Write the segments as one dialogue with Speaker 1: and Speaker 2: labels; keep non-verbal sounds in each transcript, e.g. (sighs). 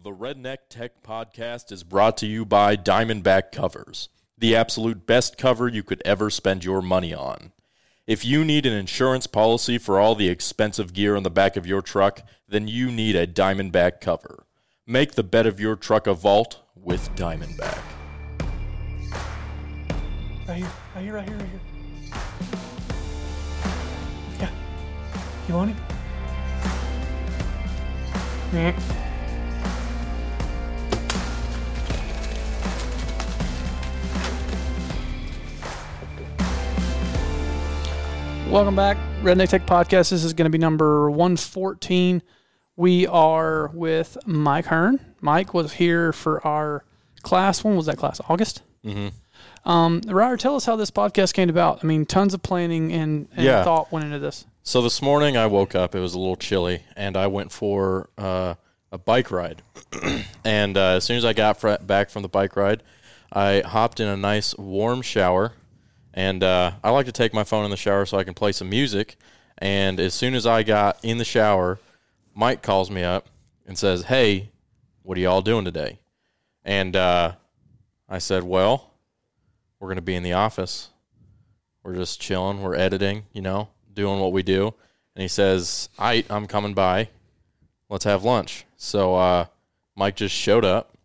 Speaker 1: The Redneck Tech Podcast is brought to you by Diamondback Covers, the absolute best cover you could ever spend your money on. If you need an insurance policy for all the expensive gear on the back of your truck, then you need a Diamondback cover. Make the bed of your truck a vault with Diamondback.
Speaker 2: Right here, right here, right here, right here. Yeah. You want it? Yeah. Welcome back, Redneck Tech Podcast. This is going to be number 114. We are with Mike Hearn. Mike was here for our class. When was that class? August? Mm-hmm. Um, Ryder, tell us how this podcast came about. I mean, tons of planning and, and
Speaker 1: Yeah.
Speaker 2: thought went into this.
Speaker 1: So this morning I woke up, it was a little chilly, and I went for uh, a bike ride. (clears throat) and uh, as soon as I got fr- back from the bike ride, I hopped in a nice warm shower. And uh, I like to take my phone in the shower so I can play some music. And as soon as I got in the shower, Mike calls me up and says, Hey, what are y'all doing today? And uh, I said, Well, we're going to be in the office. We're just chilling. We're editing, you know, doing what we do. And he says, I, I'm coming by. Let's have lunch. So uh, Mike just showed up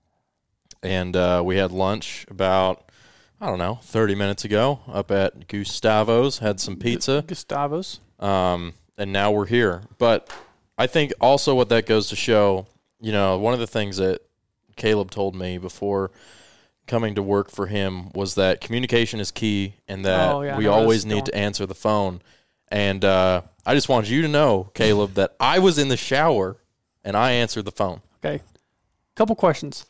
Speaker 1: and uh, we had lunch about, I don't know, 30 minutes ago up at Gustavo's, had some pizza.
Speaker 2: Gustavos.
Speaker 1: Um, and now we're here. But I think also what that goes to show, you know, one of the things that Caleb told me before coming to work for him was that communication is key and that
Speaker 2: Oh, yeah,
Speaker 1: we
Speaker 2: know where this
Speaker 1: always need to answer the phone. And uh, I just wanted you to know, Caleb, that I was in the shower and I answered the phone.
Speaker 2: Okay. Couple questions.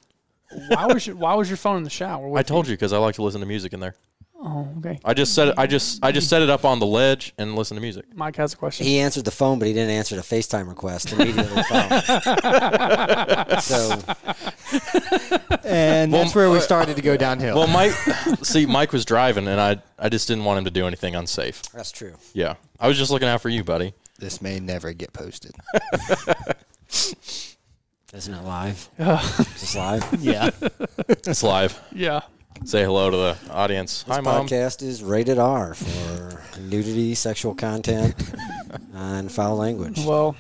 Speaker 2: Why was your Why was your phone in the shower?
Speaker 1: I told you because I like to listen to music in there.
Speaker 2: Oh, okay.
Speaker 1: I just set it. I just I just set it up on the ledge and listen to music.
Speaker 2: Mike has a question.
Speaker 3: He answered the phone, but he didn't answer the FaceTime request immediately. (laughs) so
Speaker 4: and that's where we started to go downhill.
Speaker 1: Well, Mike, see, Mike was driving, and I I just didn't want him to do anything unsafe.
Speaker 3: that's true.
Speaker 1: Yeah, I was just looking out for you, buddy.
Speaker 4: this may never get posted. (laughs)
Speaker 3: Isn't it live? Is this live? (laughs)
Speaker 4: yeah.
Speaker 1: It's live.
Speaker 2: yeah.
Speaker 1: Say hello to the audience. Hi,
Speaker 3: This
Speaker 1: mom.
Speaker 3: podcast is rated R for nudity, sexual content, and foul language.
Speaker 2: Well,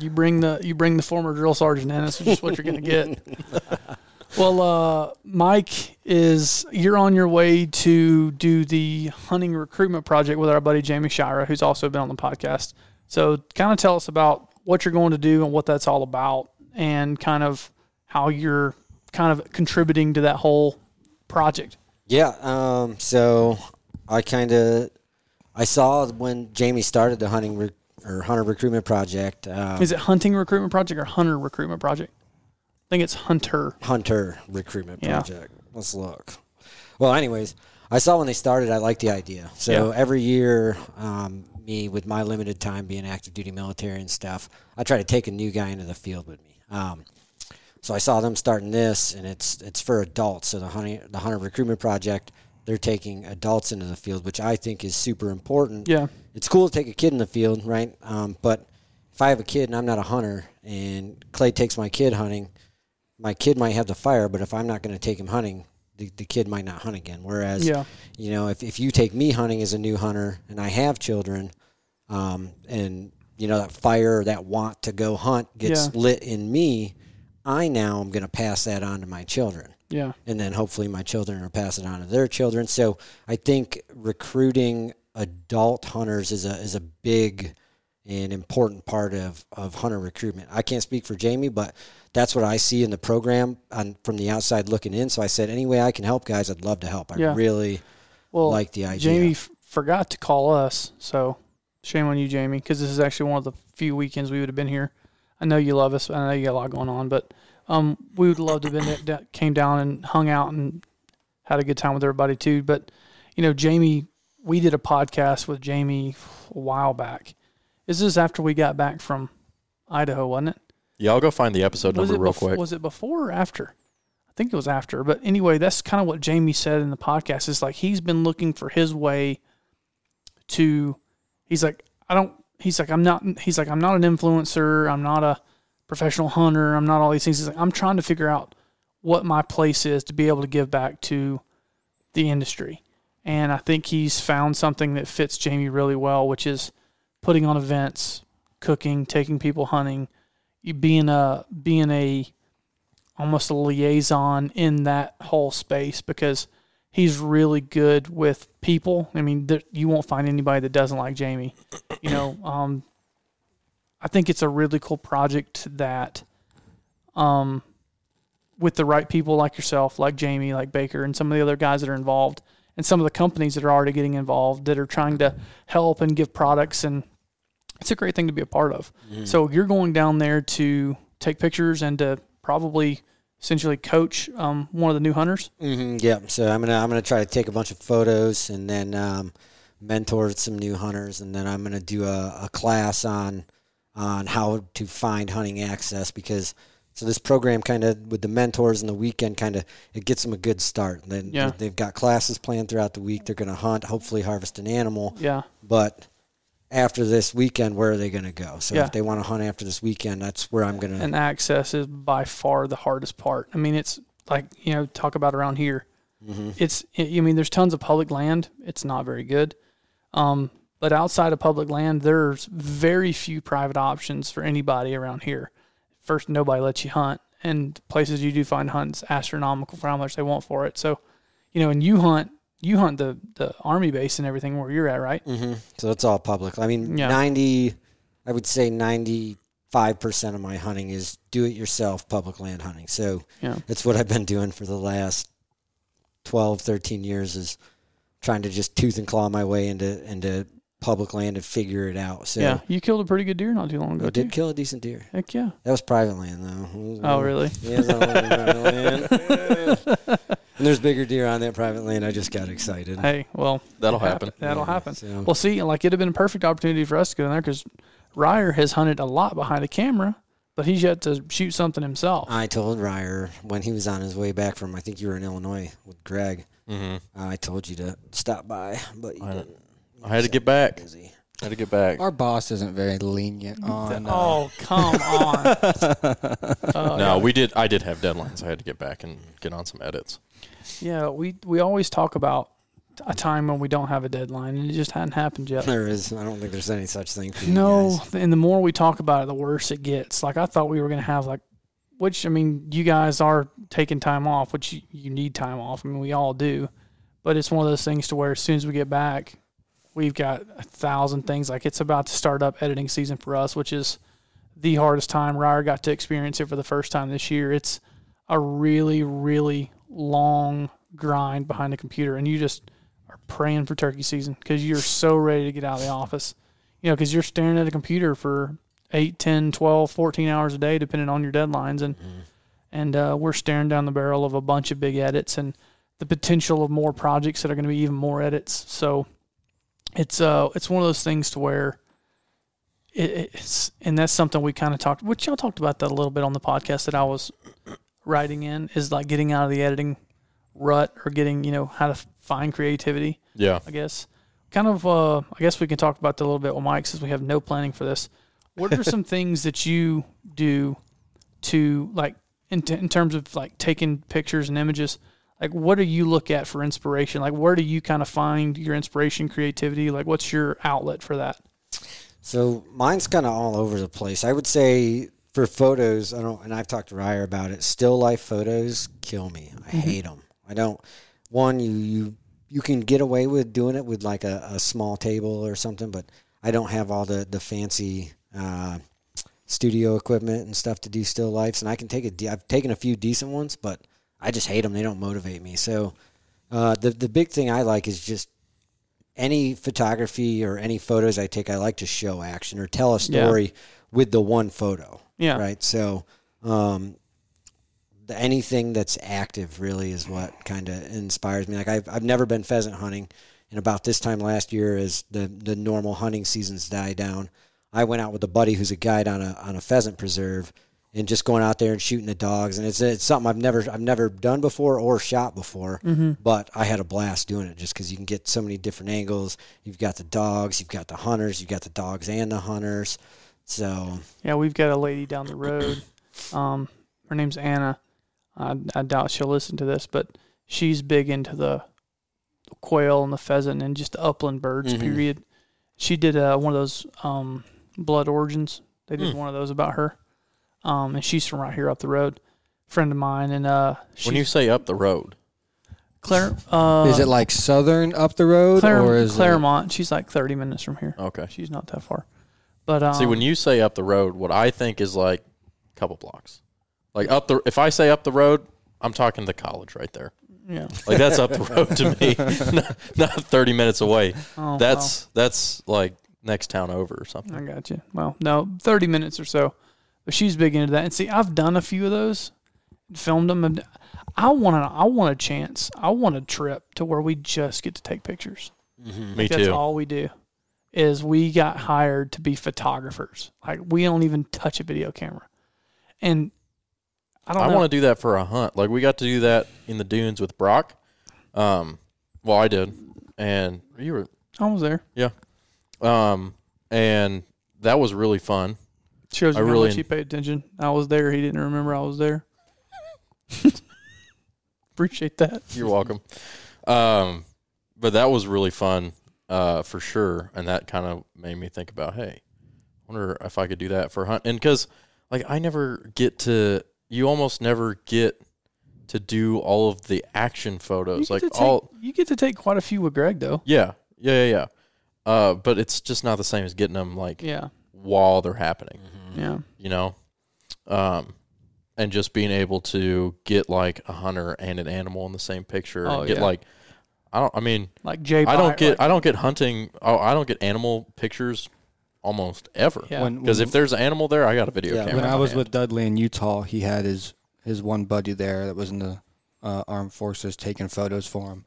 Speaker 2: you bring the you bring the former drill sergeant in. That's just what you're going to get. (laughs) well, uh, Mike is you're on your way to do the hunting recruitment project with our buddy Jamie Shira, who's also been on the podcast. So, kind of tell us about what you're going to do and what that's all about, and kind of how you're kind of contributing to that whole project.
Speaker 3: Yeah. Um, so I kind of I saw when Jamie started the hunting re- or hunter recruitment project. Um,
Speaker 2: Is it hunting recruitment project or hunter recruitment project? I think it's hunter.
Speaker 3: hunter recruitment
Speaker 2: Yeah.
Speaker 3: project. Let's look. Well, anyways, I saw when they started. I liked the idea. So
Speaker 2: Yeah.
Speaker 3: every year, um, me with my limited time being active duty military and stuff, I try to take a new guy into the field with me. Um, so I saw them starting this, and it's it's for adults. So the hunting the hunter recruitment project, they're taking adults into the field, which I think is super important
Speaker 2: Yeah.
Speaker 3: it's cool to take a kid in the field, right? Um, but if I have a kid and I'm not a hunter, and Clay takes my kid hunting, my kid might have the fire, but if I'm not going to take him hunting, the, the kid might not hunt again. Whereas,
Speaker 2: Yeah.
Speaker 3: you know, if, if you take me hunting as a new hunter and I have children, um, and you know that fire, that want to go hunt gets
Speaker 2: Yeah.
Speaker 3: lit in me, I now am going to pass that on to my children
Speaker 2: Yeah.
Speaker 3: and then hopefully my children will pass it on to their children. So I think recruiting adult hunters is a is a big and important part of, of hunter recruitment. I can't speak for Jamie, but that's what I see in the program on, from the outside looking in. So I said, any way I can help guys, I'd love to help. I
Speaker 2: Yeah.
Speaker 3: really
Speaker 2: Well,
Speaker 3: like the idea.
Speaker 2: Jamie f- forgot to call us, so shame on you, Jamie, because this is actually one of the few weekends we would have been here. I know you love us. But I know you got a lot going on, but um, we would love to have been came down and hung out and had a good time with everybody too. But you know, Jamie, we did a podcast with Jamie a while back. This Is this after we got back from Idaho? Wasn't it?
Speaker 1: Yeah, I'll go find the episode
Speaker 2: was
Speaker 1: number real
Speaker 2: bef-
Speaker 1: quick.
Speaker 2: Was it before or after? I think it was after. But anyway, that's kind of what Jamie said in the podcast. Is like he's been looking for his way to. He's like I don't. He's like I'm not. He's like I'm not an influencer. I'm not a professional hunter. I'm not all these things. He's like, I'm trying to figure out what my place is to be able to give back to the industry. And I think he's found something that fits Jamie really well, which is putting on events, cooking, taking people hunting, being a being a almost a liaison in that whole space because he's really good with people. I mean, there, you won't find anybody that doesn't like Jamie. You know, (clears throat) um, I think it's a really cool project that, um, with the right people like yourself, like Jamie, like Baker, and some of the other guys that are involved, and some of the companies that are already getting involved that are trying to help and give products, and it's a great thing to be a part of. So you're going down there to take pictures and to probably essentially coach um, one of the new hunters.
Speaker 3: hmm yeah. So I'm gonna I'm gonna try to take a bunch of photos and then um, mentor some new hunters, and then I'm gonna do a, a class on on how to find hunting access because so this program kind of with the mentors and the weekend kind of it gets them a good start. And Then
Speaker 2: Yeah.
Speaker 3: they've got classes planned throughout the week. They're gonna hunt, hopefully harvest an animal,
Speaker 2: Yeah,
Speaker 3: but after this weekend, where are they going to go? So
Speaker 2: Yeah.
Speaker 3: if they want to hunt after this weekend, that's where I'm going to.
Speaker 2: and access is by far the hardest part. I mean, it's like you know, talk about around here. It's I mean, there's tons of public land. It's not very good. Um, but outside of public land, there's very few private options for anybody around here. First, nobody lets you hunt, and places you do find hunts astronomical for how much they want for it. So, you know, and you hunt, you hunt the the army base and everything where you're at, right?
Speaker 3: hmm So it's all public. I mean,
Speaker 2: Yeah.
Speaker 3: 90, I would say 95% of my hunting is do it yourself public land hunting. So
Speaker 2: Yeah.
Speaker 3: that's what I've been doing for the last 12, 13 years is trying to just tooth and claw my way into, into public land and figure it out. So
Speaker 2: yeah, you killed a pretty good deer not too long ago.
Speaker 3: I did
Speaker 2: too.
Speaker 3: kill a decent deer.
Speaker 2: Heck yeah!
Speaker 3: That was private land though.
Speaker 2: Oh, really? (laughs)
Speaker 3: Yeah, (laughs) that was private land. and there's bigger deer on that private land. I just got excited.
Speaker 2: Hey, well,
Speaker 1: That'll
Speaker 2: it hap-
Speaker 1: happen.
Speaker 2: That'll
Speaker 3: Yeah,
Speaker 2: happen.
Speaker 3: so-
Speaker 2: Well, see, like it'd have been a perfect opportunity for us to go in there because Ryer has hunted a lot behind a camera, but he's yet to shoot something himself.
Speaker 3: I told Ryer when he was on his way back from, I think you were in Illinois with Greg.
Speaker 1: hmm
Speaker 3: I told you to stop by, but you
Speaker 1: I-
Speaker 3: didn't.
Speaker 1: I had to get back.
Speaker 3: Busy.
Speaker 1: I had to get back.
Speaker 4: Our boss isn't very lenient on. Uh,
Speaker 2: oh, come on! (laughs) Oh,
Speaker 1: no, we did. I did have deadlines. I had to get back and get on some edits.
Speaker 2: Yeah, we we always talk about a time when we don't have a deadline, and it just hadn't happened yet.
Speaker 3: There is. I don't think there's any such thing.
Speaker 2: No,
Speaker 3: guys.
Speaker 2: and the more we talk about it, the worse it gets. Like I thought we were going to have like, which I mean, you guys are taking time off, which you, you need time off. I mean, we all do, but it's one of those things to where as soon as we get back, we've got a thousand things. Like it's about to start up editing season for us, which is the hardest time. Ryer got to experience it for the first time this year. It's a really, really long grind behind the computer, and you just are praying for turkey season because you're so ready to get out of the office you know, because you're staring at a computer for 8, 10, 12, 14 hours a day, depending on your deadlines. And, and uh, we're staring down the barrel of a bunch of big edits and the potential of more projects that are going to be even more edits. So it's, uh, it's one of those things to where it, it's, and that's something we kind of talked, which y'all talked about that a little bit on the podcast that I was writing in is like getting out of the editing rut or getting, you know, how to find creativity.
Speaker 1: Yeah.
Speaker 2: I guess. Kind of, uh, I guess we can talk about that a little bit with Mike since we have no planning for this. What are (laughs) some things that you do to, like, in, t- in terms of like taking pictures and images? Like, what do you look at for inspiration? Like, where do you kind of find your inspiration, creativity? Like, what's your outlet for that?
Speaker 3: So mine's kind of all over the place. I would say for photos, I don't, and I've talked to Ryer about it. Still life photos kill me. I hate them. I don't. One, you you you can get away with doing it with like a, a small table or something, but I don't have all the the fancy uh, studio equipment and stuff to do still lifes. And I can take a. I've taken a few decent ones, but I just hate them. They don't motivate me. So uh, the the big thing I like is just any photography or any photos I take, I like to show action or tell a
Speaker 2: Yeah.
Speaker 3: story with the one photo.
Speaker 2: Yeah.
Speaker 3: Right. So, um, the, anything that's active really is what kind of inspires me. Like I've, I've never been pheasant hunting, and about this time last year, as the the normal hunting seasons die down, I went out with a buddy who's a guide on a on a pheasant preserve, and just going out there and shooting the dogs. And it's it's something I've never I've never done before or shot before, but I had a blast doing it just because you can get so many different angles. You've got the dogs, you've got the hunters, you've got the dogs and the hunters. So
Speaker 2: Yeah, we've got a lady down the road. Um, her name's Anna. I, I doubt she'll listen to this, but she's big into the quail and the pheasant and just the upland birds.
Speaker 3: Mhm.
Speaker 2: Period. She did uh, one of those um, blood origins. They did
Speaker 1: Hmm.
Speaker 2: one of those about her, um, and she's from right here up the road. Friend of mine, and uh, she's
Speaker 1: When you say up the road,
Speaker 2: Claire. Uh,
Speaker 4: is it like southern up the road,
Speaker 2: Claire,
Speaker 4: or is
Speaker 2: Claremont? She's like thirty minutes from here.
Speaker 1: okay.
Speaker 2: She's not that far. But um,
Speaker 1: See, when you say up the road, what I think is like a couple blocks. Like up the, if I say up the road, I'm talking the college right there.
Speaker 2: yeah,
Speaker 1: Like that's up the (laughs) road to me, (laughs) not, not 30 minutes away.
Speaker 2: oh,
Speaker 1: That's that's like next town over or something.
Speaker 2: I got you. Well, no, thirty minutes or so. But she's big into that. And see, I've done a few of those, filmed them, and I want a, I want a chance. I want a trip to where we just get to take pictures.
Speaker 1: Me
Speaker 2: That's
Speaker 1: too.
Speaker 2: all we do. Is we got hired to be photographers. Like we don't even touch a video camera, and I don't
Speaker 1: I want to do that for a hunt. Like we got to do that in the dunes with Brock. Um, well, I did, and you were,
Speaker 2: I was there. Yeah.
Speaker 1: Um, and that was really fun.
Speaker 2: Shows you
Speaker 1: I
Speaker 2: how
Speaker 1: really-
Speaker 2: much he paid attention. I was there. He didn't remember I was there. (laughs) Appreciate that.
Speaker 1: You're welcome. Um, but that was really fun, uh, for sure. And that kind of made me think about, hey, I wonder if I could do that for a hunt. And because, like, I never get to, you almost never get to do all of the action photos. Like,
Speaker 2: take,
Speaker 1: all,
Speaker 2: you get to take quite a few with Greg though.
Speaker 1: yeah, yeah, yeah, yeah. Uh, but it's just not the same as getting them, like,
Speaker 2: Yeah,
Speaker 1: while they're happening,
Speaker 2: yeah.
Speaker 1: you know? Um, and just being able to get like a hunter and an animal in the same picture
Speaker 2: Oh,
Speaker 1: and get
Speaker 2: yeah.
Speaker 1: like, I don't, I mean,
Speaker 2: Like Jay.
Speaker 1: I don't get
Speaker 2: like-
Speaker 1: I don't get hunting. Oh, I don't get animal pictures almost ever.
Speaker 2: Yeah.
Speaker 1: Because
Speaker 4: when-
Speaker 1: if there's an animal there, I got a video
Speaker 3: Yeah,
Speaker 1: camera.
Speaker 4: when I was
Speaker 1: hand.
Speaker 4: with Dudley in Utah, he had his his one buddy there that was in the uh, armed forces taking photos for him.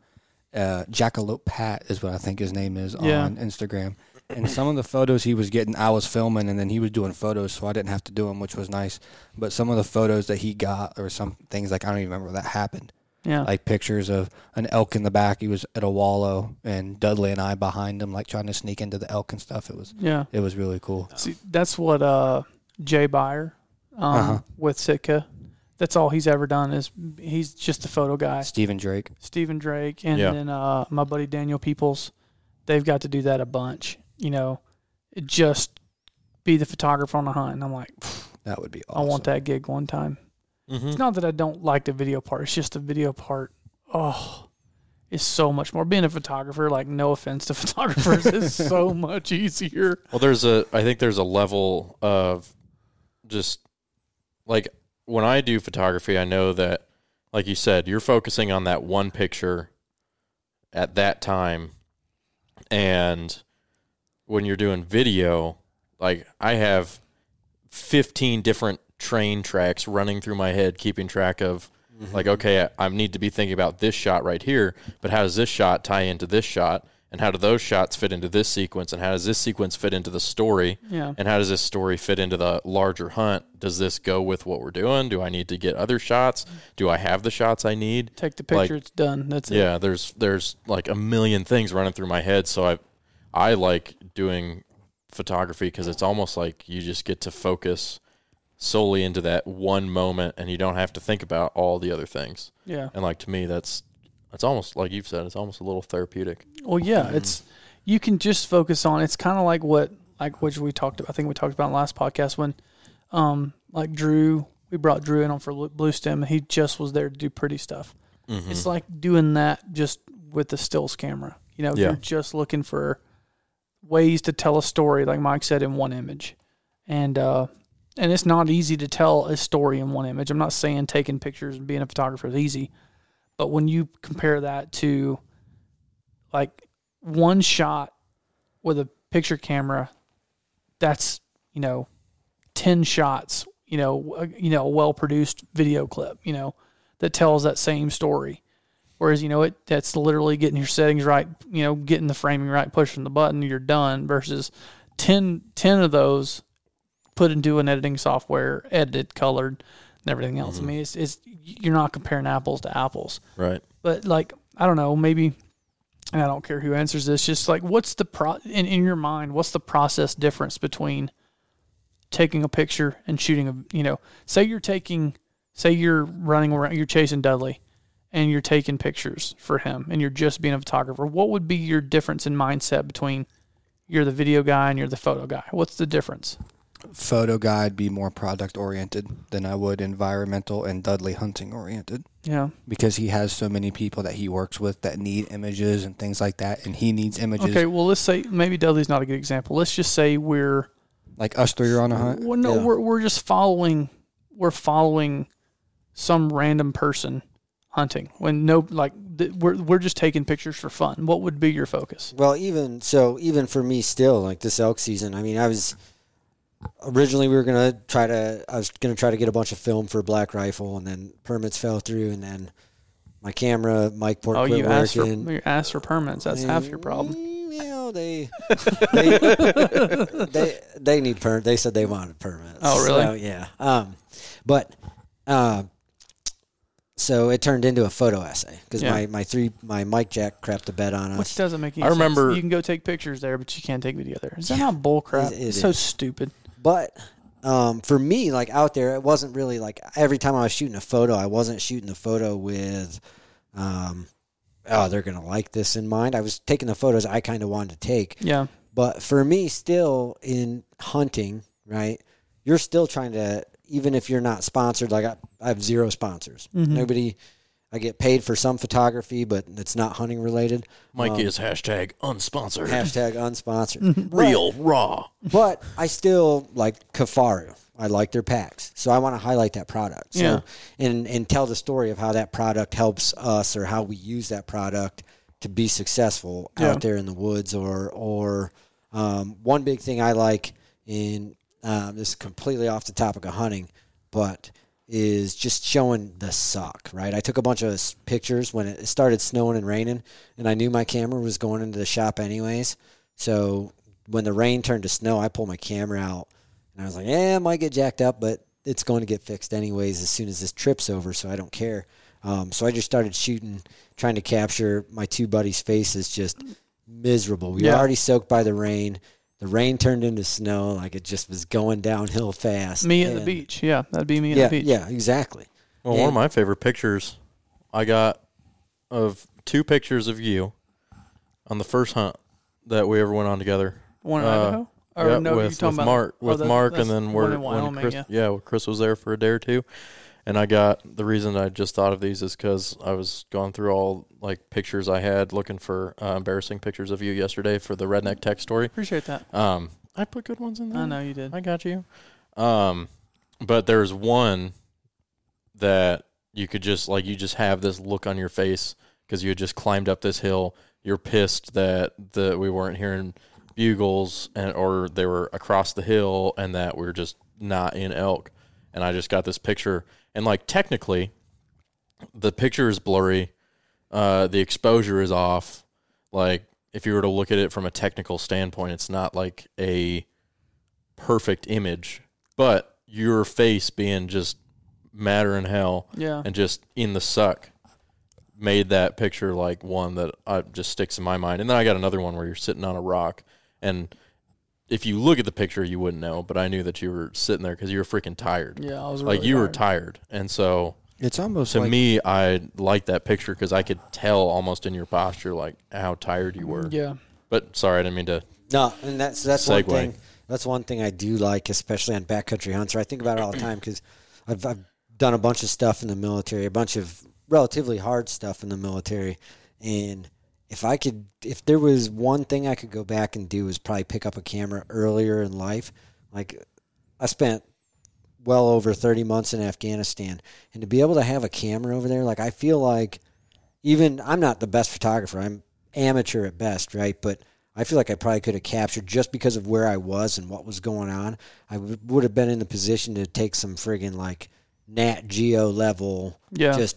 Speaker 4: Uh, Jackalope Pat is what I think his name is
Speaker 2: Yeah.
Speaker 4: on Instagram. And some of the photos he was getting, I was filming, and then he was doing photos, so I didn't have to do them, which was nice. But some of the photos that he got, or some things like I don't even remember that happened.
Speaker 2: Yeah.
Speaker 4: Like pictures of an elk in the back. He was at a wallow, and Dudley and I behind him, like trying to sneak into the elk and stuff. It was
Speaker 2: yeah.
Speaker 4: it was really cool.
Speaker 2: See, that's what uh, Jay Byer um,
Speaker 4: Uh-huh.
Speaker 2: with Sitka. That's all he's ever done. Is he's just a photo guy.
Speaker 4: Stephen Drake.
Speaker 2: Stephen Drake and
Speaker 1: Yeah.
Speaker 2: then uh, my buddy Daniel Peoples. They've got to do that a bunch. You know, just be the photographer on a hunt. And I'm like,
Speaker 4: That would be awesome.
Speaker 2: I want that gig one time.
Speaker 1: Mhm.
Speaker 2: It's not that I don't like the video part. It's just the video part. Oh, is so much more. Being a photographer, like no offense to (laughs) photographers, is (laughs) so much easier.
Speaker 1: Well, there's a. I think there's a level of just like when I do photography, I know that, like you said, you're focusing on that one picture at that time, and when you're doing video, like I have 15 different train tracks running through my head, keeping track of mm-hmm. like, okay, I, I need to be thinking about this shot right here, but how does this shot tie into this shot? And how do those shots fit into this sequence? And how does this sequence fit into the story?
Speaker 2: Yeah.
Speaker 1: And how does this story fit into the larger hunt? Does this go with what we're doing? Do I need to get other shots? Do I have the shots I need?
Speaker 2: Take the picture, it's done. That's it.
Speaker 1: Yeah, there's there's like a million things running through my head. So I I like doing photography because it's almost like you just get to focus solely into that one moment, and you don't have to think about all the other things.
Speaker 2: Yeah.
Speaker 1: And like to me, that's it's almost like you've said, it's almost a little therapeutic.
Speaker 2: Well, yeah, it's you can just focus on. It's kind of like what like which we talked. I think we talked about last podcast when, um, like Drew, we brought Drew in on for Blue Stem, and he just was there to do pretty stuff.
Speaker 1: Mm-hmm.
Speaker 2: It's like doing that just with the stills camera. You know,
Speaker 1: Yeah.
Speaker 2: you're just looking for ways to tell a story, like Mike said, in one image, and uh, and it's not easy to tell a story in one image. I'm not saying taking pictures and being a photographer is easy, but when you compare that to like one shot with a picture camera, that's you know ten shots. You know, uh, you know, a well produced video clip. You know, that tells that same story. Whereas you know it that's literally getting your settings right. You know, getting the framing right, pushing the button, you're done. Versus 10, 10 of those put into an editing software, edited, colored, and everything else. I mm-hmm. mean, it's, it's you're not comparing apples to apples
Speaker 1: Right.
Speaker 2: but like I don't know, maybe and I don't care who answers this. Just like what's the pro in in your mind? What's the process difference between taking a picture and shooting a you know say you're taking say you're running around you're chasing Dudley and you're taking pictures for him and you're just being a photographer what would be your difference in mindset between you're the video guy and you're the photo guy what's the difference
Speaker 4: Photo guide be more product oriented than I would environmental and Dudley hunting oriented
Speaker 2: yeah
Speaker 4: because he has so many people that he works with that need images and things like that, and he needs images.
Speaker 2: okay well let's say maybe Dudley's not a good example let's just say we're
Speaker 4: Like us three are on a hunt.
Speaker 2: well, no
Speaker 3: Yeah.
Speaker 2: we're we're just following we're following some random person hunting when no like th- we're we're just taking pictures for fun what would be your focus
Speaker 3: Well, even so, even for me, still like this elk season. I mean, I was originally we were gonna try to. I was gonna try to get a bunch of film for Black Rifle, and then permits fell through, and then my camera mic port
Speaker 2: oh
Speaker 3: quit
Speaker 2: you asked for
Speaker 3: working.
Speaker 2: you asked for permits that's half your problem
Speaker 3: Well, they (laughs) they, they they need per. They said they wanted permits.
Speaker 2: Oh, really?
Speaker 3: So, yeah. Um, but uh, so it turned into a photo essay because
Speaker 2: Yeah.
Speaker 3: my my three my mic jack crapped the bed on us.
Speaker 2: which doesn't make any
Speaker 1: I
Speaker 2: sense.
Speaker 1: remember-
Speaker 2: you can go take pictures there but you can't take video there is that not bull crap
Speaker 3: It- it
Speaker 2: so
Speaker 3: is.
Speaker 2: stupid
Speaker 3: But um, for me, like out there, it wasn't really like every time I was shooting a photo, I wasn't shooting the photo with, um, oh, they're gonna like this in mind. I was taking the photos I kind of wanted to take.
Speaker 2: yeah
Speaker 3: But for me, still in hunting, right? You're still trying to, even if you're not sponsored. Like I, I have zero sponsors. Nobody. I get paid for some photography, but it's not hunting related.
Speaker 1: Mike is hashtag unsponsored.
Speaker 3: Hashtag unsponsored. (laughs)
Speaker 1: Real raw.
Speaker 3: but I still like Kifaru. I like their packs, so I want to highlight that product. So,
Speaker 2: Yeah.
Speaker 3: and and tell the story of how that product helps us or how we use that product to be successful
Speaker 2: Yeah.
Speaker 3: out there in the woods. Or or um, one big thing I like in um, this is completely off the topic of hunting, but is just showing the suck. Right, I took a bunch of pictures when it started snowing and raining, and I knew my camera was going into the shop anyways. So when the rain turned to snow, I pulled my camera out and I was like, yeah, it might get jacked up, but it's going to get fixed anyways as soon as this trip's over, so I don't care. Um, so I just started shooting, trying to capture my two buddies' faces just miserable. We were already soaked by the rain. The rain turned into snow, like it just was going downhill fast.
Speaker 2: me at the beach yeah that'd be me at
Speaker 3: Yeah,
Speaker 2: the beach
Speaker 3: yeah, exactly.
Speaker 1: Well, one of my favorite pictures I got of two pictures of you on the first hunt that we ever went on together.
Speaker 2: one in
Speaker 1: Uh,
Speaker 2: Idaho or
Speaker 1: yeah,
Speaker 2: no you're
Speaker 1: with,
Speaker 2: talking
Speaker 1: with
Speaker 2: about
Speaker 1: Mark,
Speaker 2: oh,
Speaker 1: with
Speaker 2: that-
Speaker 1: Mark, and then we're
Speaker 2: one in
Speaker 1: when
Speaker 2: Wyoming,
Speaker 1: Chris,
Speaker 2: yeah.
Speaker 1: yeah, Chris was there for a day or two, and I got the reason I just thought of these is because I was going through all like pictures I had looking for uh, embarrassing pictures of you yesterday for the redneck tech story.
Speaker 2: appreciate that
Speaker 1: Um, I put good ones in there.
Speaker 2: I know you did
Speaker 1: I got you. Um, but there's one that you could just like you just have this look on your face because you had just climbed up this hill. You're pissed that the we weren't hearing bugles and or they were across the hill and that we are just not in elk. And I just got this picture and like technically, the picture is blurry. Uh, the exposure is off. Like if you were to look at it from a technical standpoint, it's not like a perfect image, but your face being just matter in hell
Speaker 2: yeah
Speaker 1: and just in the suck made that picture like one that uh, just sticks in my mind. And then I got another one where you're sitting on a rock, and if you look at the picture, you wouldn't know, but I knew that you were sitting there because you were freaking tired.
Speaker 2: yeah I was
Speaker 1: like
Speaker 2: really
Speaker 1: you were
Speaker 2: tired.
Speaker 1: tired, and so
Speaker 4: It's almost
Speaker 1: to
Speaker 4: like
Speaker 1: me, I like that picture because I could tell almost in your posture like how tired you were.
Speaker 2: yeah
Speaker 1: But sorry, I didn't mean to.
Speaker 3: No, and that's that's
Speaker 1: Segue.
Speaker 3: one thing. That's one thing I do like, especially on backcountry hunts. Or I think about it all the time because I've, I've done a bunch of stuff in the military, a bunch of relatively hard stuff in the military, and if I could, if there was one thing I could go back and do, is probably pick up a camera earlier in life. Like I spent well over 30 months in Afghanistan and to be able to have a camera over there like I feel like even I'm not the best photographer I'm amateur at best right but I feel like I probably could have captured just because of where I was and what was going on I w- would have been in the position to take some friggin' like Nat Geo level
Speaker 2: Yeah.
Speaker 3: just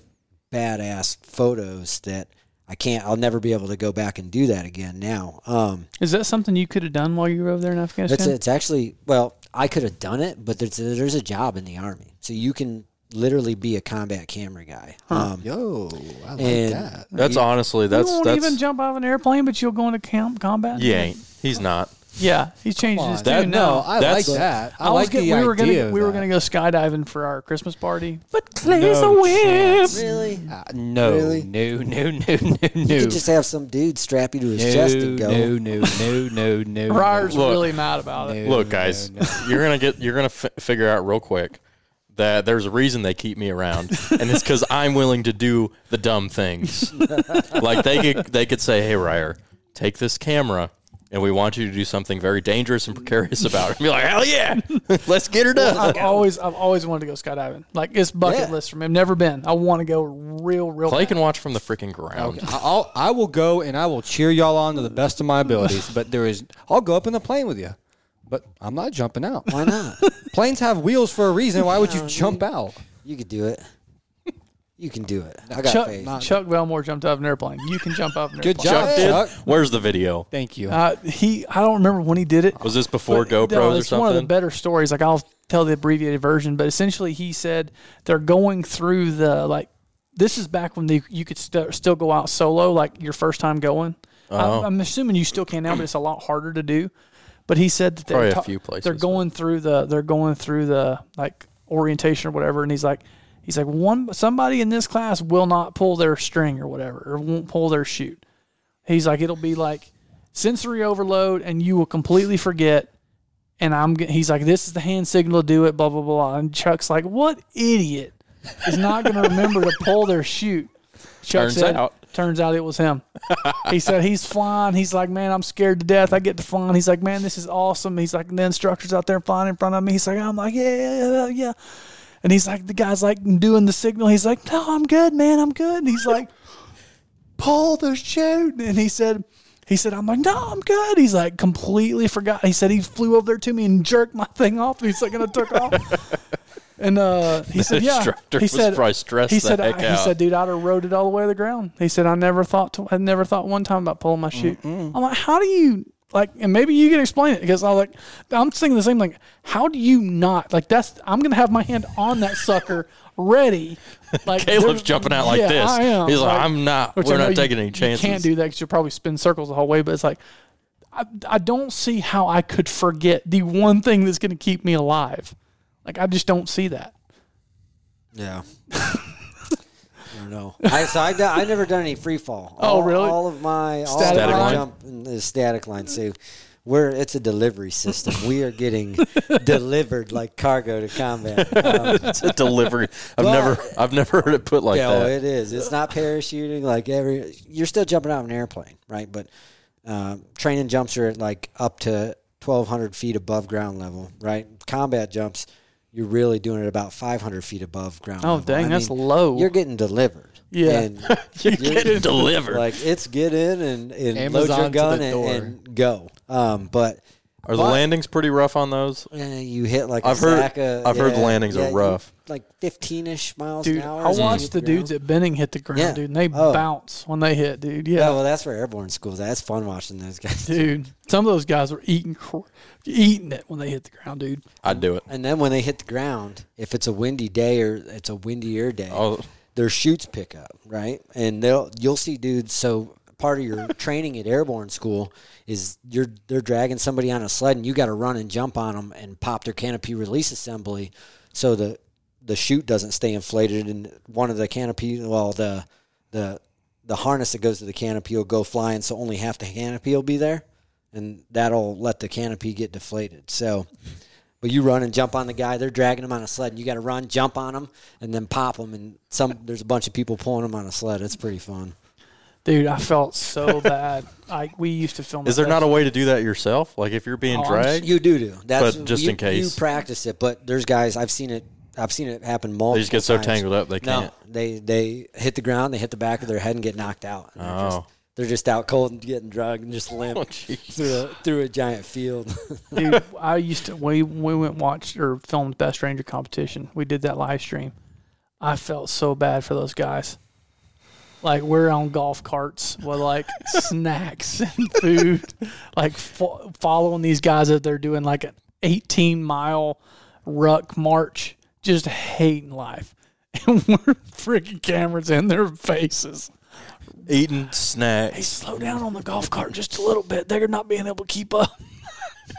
Speaker 3: badass photos that I can't I'll never be able to go back and do that again now um
Speaker 2: Is that something you could have done while you were over there in Afghanistan?
Speaker 3: it's, it's actually well, I could have done it, but there's there's a job in the army, so you can literally be a combat camera guy. Um,
Speaker 4: yo, I like that.
Speaker 1: That's honestly that's
Speaker 2: you won't
Speaker 1: that's
Speaker 2: even jump out of an airplane, but you'll go into camp combat.
Speaker 1: he ain't. He's not.
Speaker 2: Yeah, he's changed his
Speaker 1: That-
Speaker 2: tune
Speaker 4: no,
Speaker 2: now.
Speaker 4: I like
Speaker 1: That's-
Speaker 4: that. I,
Speaker 2: I was
Speaker 4: like
Speaker 2: gonna-
Speaker 4: the
Speaker 2: we were
Speaker 4: idea.
Speaker 2: gonna
Speaker 4: of
Speaker 2: we were
Speaker 4: that.
Speaker 2: gonna go skydiving for our Christmas party, but
Speaker 4: Clay's
Speaker 2: a whip.
Speaker 3: Really?
Speaker 4: Uh, no,
Speaker 3: Really?
Speaker 4: no, no, no, no,
Speaker 3: You
Speaker 4: no.
Speaker 3: could just have some dude strap you to his
Speaker 4: no,
Speaker 3: chest and go.
Speaker 4: no, no, no, no, no.
Speaker 2: Ryer's
Speaker 1: Look.
Speaker 2: really mad about it.
Speaker 4: No,
Speaker 1: Look, guys,
Speaker 4: no, no.
Speaker 1: you're gonna get you're gonna f- figure out real quick that there's a reason they keep me around, and it's because I'm willing to do the dumb things. (laughs) like they could they could say, "Hey, Ryer, take this camera." And we want you to do something very dangerous and precarious about it. And be like, hell yeah, (laughs) let's get her done.
Speaker 2: I've always I've always wanted to go skydiving. Like it's bucket
Speaker 3: Yeah.
Speaker 2: list for me. I've never been. I want to go real, real.
Speaker 1: Clay
Speaker 2: bad.
Speaker 1: can watch from the freaking ground.
Speaker 4: I'll, I will go and I will cheer y'all on to the best of my abilities. But there is, I'll go up in the plane with you. But I'm not jumping out.
Speaker 3: Why not?
Speaker 4: Planes have wheels for a reason. Why would you jump out?
Speaker 3: You could do it. You can do it. I got
Speaker 2: Chuck,
Speaker 3: faith.
Speaker 2: Chuck Belmore jumped off an airplane. You can jump off of an
Speaker 4: Good job,
Speaker 1: Chuck.
Speaker 4: Chuck.
Speaker 1: Where's the video?
Speaker 4: Thank you.
Speaker 2: Uh, he, I don't remember when he did it.
Speaker 1: Was this before
Speaker 2: But,
Speaker 1: GoPros
Speaker 2: no,
Speaker 1: or
Speaker 2: it's one of the better stories. Like I'll tell the abbreviated version, but essentially he said they're going through the like. This is back when they, you could st- still go out solo, like your first time going.
Speaker 1: Oh.
Speaker 2: I'm, I'm assuming you still can now, but it's a lot harder to do. But he said that
Speaker 1: Probably
Speaker 2: they're
Speaker 1: a few places,
Speaker 2: They're going through the they're going through the like orientation or whatever, and he's like, he's like one somebody in this class will not pull their string or whatever, or won't pull their chute. He's like, it'll be like sensory overload, and you will completely forget. And I'm, he's like, this is the hand signal to do it, blah blah blah. And Chuck's like, what idiot is not going to remember to pull their chute? Chuck
Speaker 1: Turns
Speaker 2: said,
Speaker 1: out.
Speaker 2: turns out it was him. he said he's flying. He's like, man, I'm scared to death. I get to flying. He's like, man, this is awesome. He's like, the instructor's out there flying in front of me. He's like, I'm like, yeah, yeah, yeah, yeah. And he's like, the guy's like doing the signal. He's like, no, I'm good, man, I'm good. And he's like, pull the chute. And he said, he said, I'm like, no, I'm good. He's like, completely forgot. He said he flew over there to me and jerked my thing off. He's like, and I took off. (laughs) And uh, he said, "Yeah." he said,
Speaker 1: probably stressed
Speaker 2: He
Speaker 1: the
Speaker 2: said, I, "He said, dude, I'd have rode it all the way to the ground." He said, "I never thought to, I never thought one time about pulling my chute." I'm like, "How do you like?" And maybe you can explain it because I was like, I'm thinking the same thing. How do you not like? That's I'm gonna have my hand on that sucker ready. (laughs) Like
Speaker 1: Caleb's jumping out like
Speaker 2: yeah,
Speaker 1: this.
Speaker 2: I am.
Speaker 1: He's like, I'm not. We're
Speaker 2: I know
Speaker 1: not
Speaker 2: you-
Speaker 1: taking any
Speaker 2: You can't do that because you'll probably spin circles the whole way. But it's like, I, I don't see how I could forget the one thing that's going to keep me alive. Like I just don't see that.
Speaker 3: Yeah. (laughs) I know. I, so I, I never done any free fall.
Speaker 2: Oh,
Speaker 3: All-
Speaker 2: really?
Speaker 3: All of my all
Speaker 2: Static
Speaker 3: of my
Speaker 1: line?
Speaker 3: jump in the static line. So we're it's a delivery system. we are getting (laughs) delivered like cargo to combat. (laughs) Um,
Speaker 1: it's a delivery. I've
Speaker 3: But-
Speaker 1: never, I've never heard it put like
Speaker 3: yeah,
Speaker 1: that.
Speaker 3: it is. It's not parachuting like every. You're still jumping out of an airplane, right? But um, training jumps are at like up to 1,200 feet above ground level, right? Combat jumps, you're really doing it about 500 feet above ground.
Speaker 2: Oh,
Speaker 3: level.
Speaker 2: dang,
Speaker 3: I
Speaker 2: that's
Speaker 3: mean,
Speaker 2: low.
Speaker 3: You're getting delivered.
Speaker 2: Yeah.
Speaker 3: And (laughs)
Speaker 1: You're getting (laughs) delivered.
Speaker 3: like it's get in and, and load your gun and, and go. Um, but
Speaker 1: Are the
Speaker 3: but-
Speaker 1: landings pretty rough on those?
Speaker 3: eh, you hit like
Speaker 1: I've
Speaker 3: a
Speaker 1: heard-
Speaker 3: sack of-
Speaker 1: I've heard the
Speaker 3: yeah,
Speaker 1: landings are
Speaker 3: yeah, you-
Speaker 1: rough.
Speaker 3: like 15ish miles
Speaker 2: dude,
Speaker 3: an hour.
Speaker 2: I
Speaker 3: as you
Speaker 2: watched
Speaker 3: hit
Speaker 2: the
Speaker 3: ground.
Speaker 2: dudes at Benning hit the ground,
Speaker 3: Yeah.
Speaker 2: dude, and they
Speaker 3: Oh.
Speaker 2: bounce when they hit, dude.
Speaker 3: Yeah,
Speaker 2: Yeah,
Speaker 3: well, that's for airborne schools. That's fun watching those guys. (laughs)
Speaker 2: dude. Some of those guys were eating, cr- eating it when they hit the ground, dude.
Speaker 1: I'd do it.
Speaker 3: And then when they hit the ground, if it's a windy day or it's a windier day,
Speaker 1: Oh,
Speaker 3: their chutes pick up, right? And they'll you'll see dudes. So part of your training at airborne school is you're they're dragging somebody on a sled, and you got to run and jump on them and pop their canopy release assembly, so the the chute doesn't stay inflated, and one of the canopy, well the the the harness that goes to the canopy will go flying, so only half the canopy will be there, and that'll let the canopy get deflated. So. But you run and jump on the guy. They're dragging him on a sled, and you got to run, jump on him, and then pop him. And some there's a bunch of people pulling him on a sled. It's pretty fun.
Speaker 2: Dude, I felt so (laughs) bad. Like we used to film.
Speaker 1: is there not a way to do that yourself? Like if you're being
Speaker 2: Oh, I'm
Speaker 1: dragged,
Speaker 3: You do do. That's
Speaker 1: But just
Speaker 3: you,
Speaker 1: in case.
Speaker 3: you practice it. But there's guys I've seen it. I've seen it happen multiple. Times.
Speaker 1: They just get so
Speaker 3: times.
Speaker 1: tangled up they
Speaker 3: No,
Speaker 1: can't.
Speaker 3: they they hit the ground, they hit the back of their head and get knocked out. And they're, just,
Speaker 1: Oh.
Speaker 3: they're just out cold and getting drugged and just (laughs) oh, limp
Speaker 1: Oh,
Speaker 3: through a, through a giant field. (laughs)
Speaker 2: dude. I used to we we went and watched or filmed Best Ranger competition. We did that live stream. I felt so bad for those guys. Like we're on golf carts with like (laughs) snacks and food, like fo- following these guys that they're doing like an 18 mile ruck march, just hating life, (laughs) and we're freaking cameras in their faces.
Speaker 1: Eating snacks.
Speaker 2: Hey, slow down on the golf cart just a little bit. They're not being able to keep up.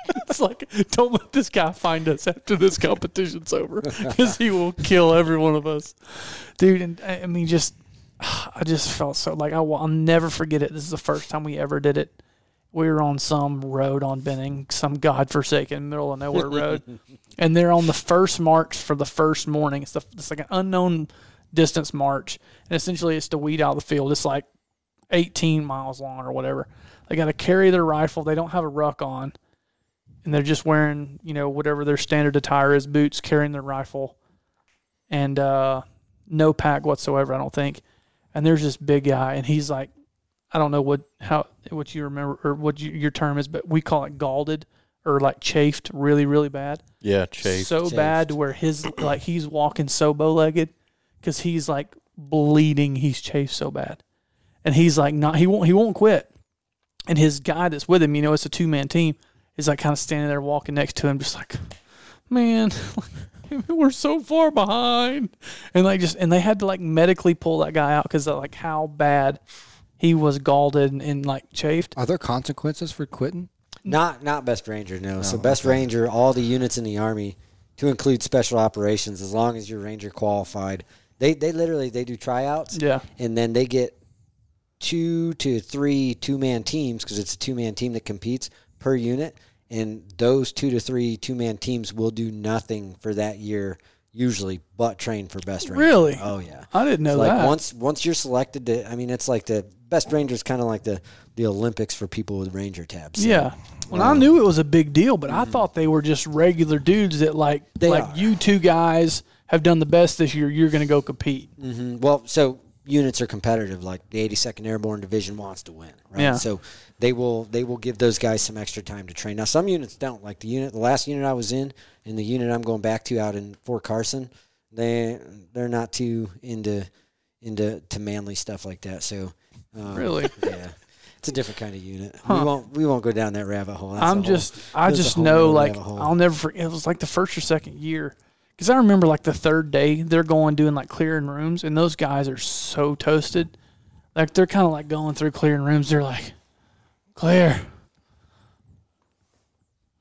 Speaker 2: (laughs) it's like, don't let this guy find us after this competition's over because he will kill every one of us, dude. And I I mean, just (sighs) I just felt so like I, will I'll never forget it. This is the first time we ever did it. We were on some road on Benning, some godforsaken middle of nowhere road, (laughs) and they're on the first march for the first morning. It's the it's like an unknown distance march, and essentially it's to weed out the field. It's like 18 miles long or whatever. They got to carry their rifle. They don't have a ruck on, and they're just wearing you know whatever their standard attire is, boots, carrying their rifle, and uh, no pack whatsoever. I don't think. And there's this big guy, and he's like, I don't know what how what you remember or what you, your term is, but we call it galded or like chafed, really really bad
Speaker 1: Yeah, chafed.
Speaker 2: so bad to where his like he's walking so bow legged because he's like bleeding. He's chafed so bad, and he's like not he won't he won't quit. And his guy that's with him, you know, it's a two man team, is like kind of standing there walking next to him, just like, man, (laughs) (laughs) we're so far behind, and like just and they had to like medically pull that guy out because like how bad he was galled and, and like chafed.
Speaker 4: Are there consequences for quitting?
Speaker 3: Not not best ranger, no. so oh, best ranger, all the units in the army, to include special operations, as long as you're ranger qualified, they they literally they do tryouts.
Speaker 2: Yeah.
Speaker 3: and then they get two to three two man teams because it's a two man team that competes per unit, and those two to three two man teams will do nothing for that year usually but train for best ranger.
Speaker 2: Really?
Speaker 3: Oh yeah.
Speaker 2: I didn't know
Speaker 3: So, like
Speaker 2: that.
Speaker 3: once once you're selected to, I mean, it's like the best ranger is kind of like the the Olympics for people with ranger tabs. So,
Speaker 2: Yeah. Well, I knew it was a big deal, but I thought they were just regular dudes that like
Speaker 3: They
Speaker 2: like
Speaker 3: are.
Speaker 2: you two guys have done the best this year. You're going to go compete.
Speaker 3: Mhm. Well, so units are competitive. Like the 82nd Airborne Division wants to win, right?
Speaker 2: Yeah.
Speaker 3: So they will they will give those guys some extra time to train. Now some units don't. Like the unit, the last unit I was in, and the unit I'm going back to out in Fort Carson, they they're not too into into to manly stuff like that. So um,
Speaker 2: Really? (laughs)
Speaker 3: yeah. It's a different kind of unit.
Speaker 2: Huh.
Speaker 3: We won't we won't go down that rabbit hole. That's
Speaker 2: I'm
Speaker 3: whole-
Speaker 2: just I just know like. I'll never forget. It was like the first or second year because I remember like the third day they're going doing like clearing rooms and those guys are so toasted. Like they're kind of like going through clearing rooms. They're like, clear,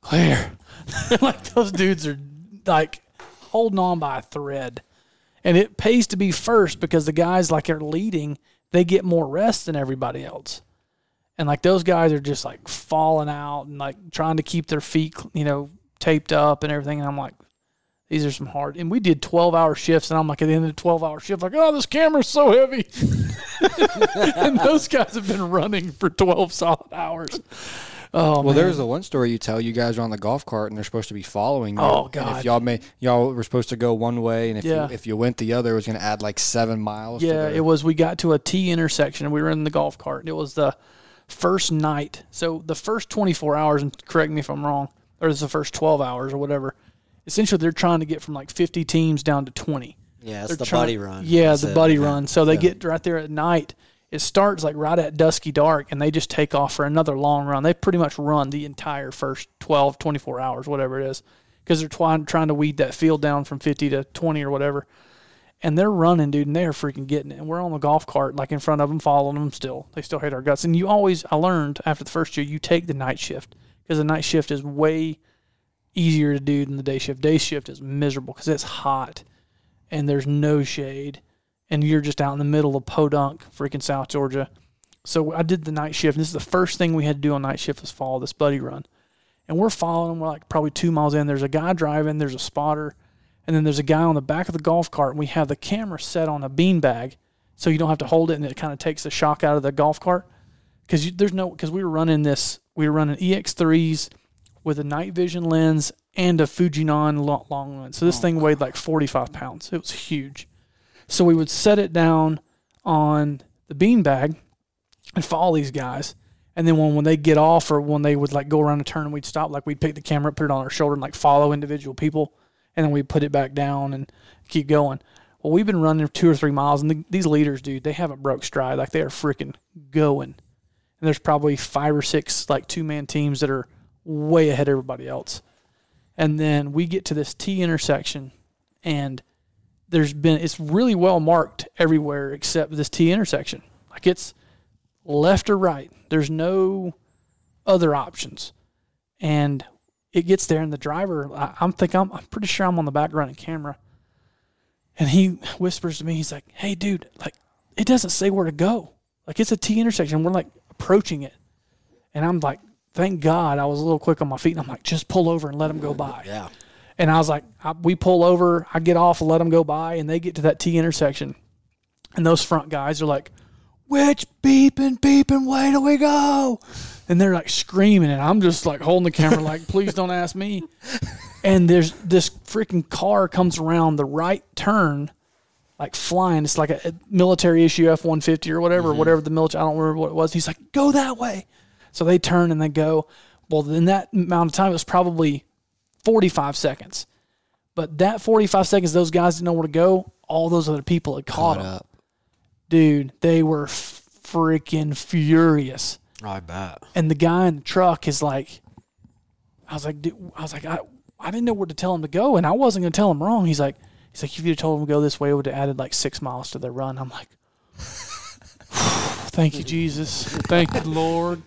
Speaker 2: clear. (laughs) like those dudes are like holding on by a thread. And it pays to be first because the guys like are leading, they get more rest than everybody else. And like those guys are just like falling out and like trying to keep their feet, you know, taped up and everything. And I'm like, these are some hard. And we did 12 hour shifts. And I'm like, at the end of the 12 hour shift, like, oh, this camera's so heavy. (laughs) and those guys have been running for 12 solid hours. Oh,
Speaker 4: Well,
Speaker 2: man.
Speaker 4: there's the one story you tell. You guys are on the golf cart and they're supposed to be following you.
Speaker 2: Oh,
Speaker 4: And
Speaker 2: God.
Speaker 4: if y'all may, y'all were supposed to go one way, and if
Speaker 2: Yeah.
Speaker 4: you, if you went the other, it was going to add like seven miles. to
Speaker 2: Yeah, it was. We got to a T intersection and we were in the golf cart. And it was the first night. So the first 24 hours, and correct me if I'm wrong, or it's the first 12 hours or whatever. Essentially, they're trying to get from like 50 teams down to 20.
Speaker 3: yeah, it's
Speaker 2: They're
Speaker 3: the
Speaker 2: trying-
Speaker 3: buddy run.
Speaker 2: Yeah,
Speaker 3: That's
Speaker 2: the
Speaker 3: it.
Speaker 2: buddy
Speaker 3: Yeah.
Speaker 2: run. So they
Speaker 3: Yeah.
Speaker 2: get right there at night. It starts like right at dusky dark, and they just take off for another long run. They pretty much run the entire first 12, 24 hours, whatever it is, because they're trying trying to weed that field down from 50 to 20 or whatever. And they're running, dude, and they're freaking getting it. And we're on the golf cart, like in front of them, following them still. They still hate our guts. And you always, I learned after the first year, you take the night shift because the night shift is way easier to do than the day shift. Day shift is miserable because it's hot and there's no shade, and you're just out in the middle of Podunk, freaking South Georgia. So I did the night shift. And this is the first thing we had to do on night shift was follow this buddy run, and we're following. We're like probably two miles in. There's a guy driving. There's a spotter, and then there's a guy on the back of the golf cart. And we have the camera set on a beanbag, so you don't have to hold it, and it kind of takes the shock out of the golf cart. Because there's no because we were running this. We were running EX3s with a night vision lens and a Fujinon long lens. So this oh, thing weighed like 45 pounds. It was huge. So we would set it down on the beanbag and follow these guys. And then when, when they get off or when they would like go around a turn and we'd stop, like we'd pick the camera up, put it on our shoulder and like follow individual people. And then we'd put it back down and keep going. Well, we've been running two or three miles and the, these leaders, dude, they haven't broke stride. Like they are freaking going. And there's probably five or six like two man teams that are way ahead of everybody else. And then we get to this T intersection and there's been it's really well marked everywhere except this T intersection. Like it's left or right. There's no other options. And it gets there, and the driver, I, I'm think I'm, I'm pretty sure I'm on the back running camera, and he whispers to me, he's like, "Hey, dude, like it doesn't say where to go. Like it's a T intersection. We're like approaching it, and I'm like, thank God I was a little quick on my feet, and I'm like, just pull over and let them go by.
Speaker 3: Yeah.
Speaker 2: And I was like, I, we pull over, I get off and let them go by, and they get to that T intersection. And those front guys are like, which beeping, beeping way do we go? And they're like screaming, and I'm just like holding the camera, like, please don't ask me. And there's this freaking car comes around the right turn, like flying. It's like a, military issue F 150 or whatever, mm-hmm. whatever the military, I don't remember what it was. He's like, go that way. So they turn and they go. Well, in that amount of time, it was probably 45 seconds. But that 45 seconds, those guys didn't know where to go. All those other people had caught, them.
Speaker 4: up.
Speaker 2: Dude, they were freaking furious.
Speaker 3: I bet.
Speaker 2: And the guy in the truck is like, I was like, dude, I was like, I, I didn't know where to tell him to go, and I wasn't going to tell him wrong. He's like, he's like, if you'd have told him to go this way, it would have added like six miles to their run. I'm like, (laughs) thank you, Jesus, thank you, Lord.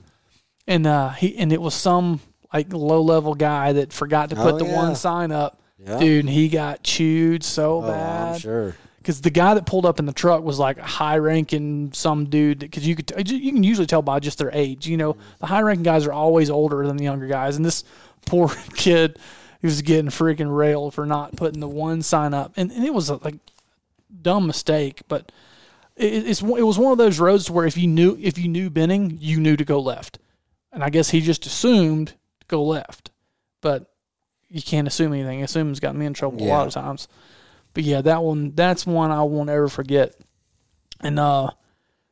Speaker 2: And uh, he and it was some like low level guy that forgot to put
Speaker 3: Oh,
Speaker 2: the
Speaker 3: yeah.
Speaker 2: one sign up.
Speaker 3: Yeah.
Speaker 2: Dude, and he got chewed so
Speaker 3: Oh, I'm
Speaker 2: bad
Speaker 3: sure.
Speaker 2: because the guy that pulled up in the truck was like a high ranking some dude because you could you can usually tell by just their age you know the high ranking guys are always older than the younger guys and this poor (laughs) kid he was getting freaking railed for not putting the one sign up and, and it was a like dumb mistake but it, it's it was one of those roads where if you knew if you knew Benning you knew to go left and I guess he just assumed to go left but you can't assume anything assuming's got me in trouble a lot of times but yeah, that one that's one I won't ever forget. And uh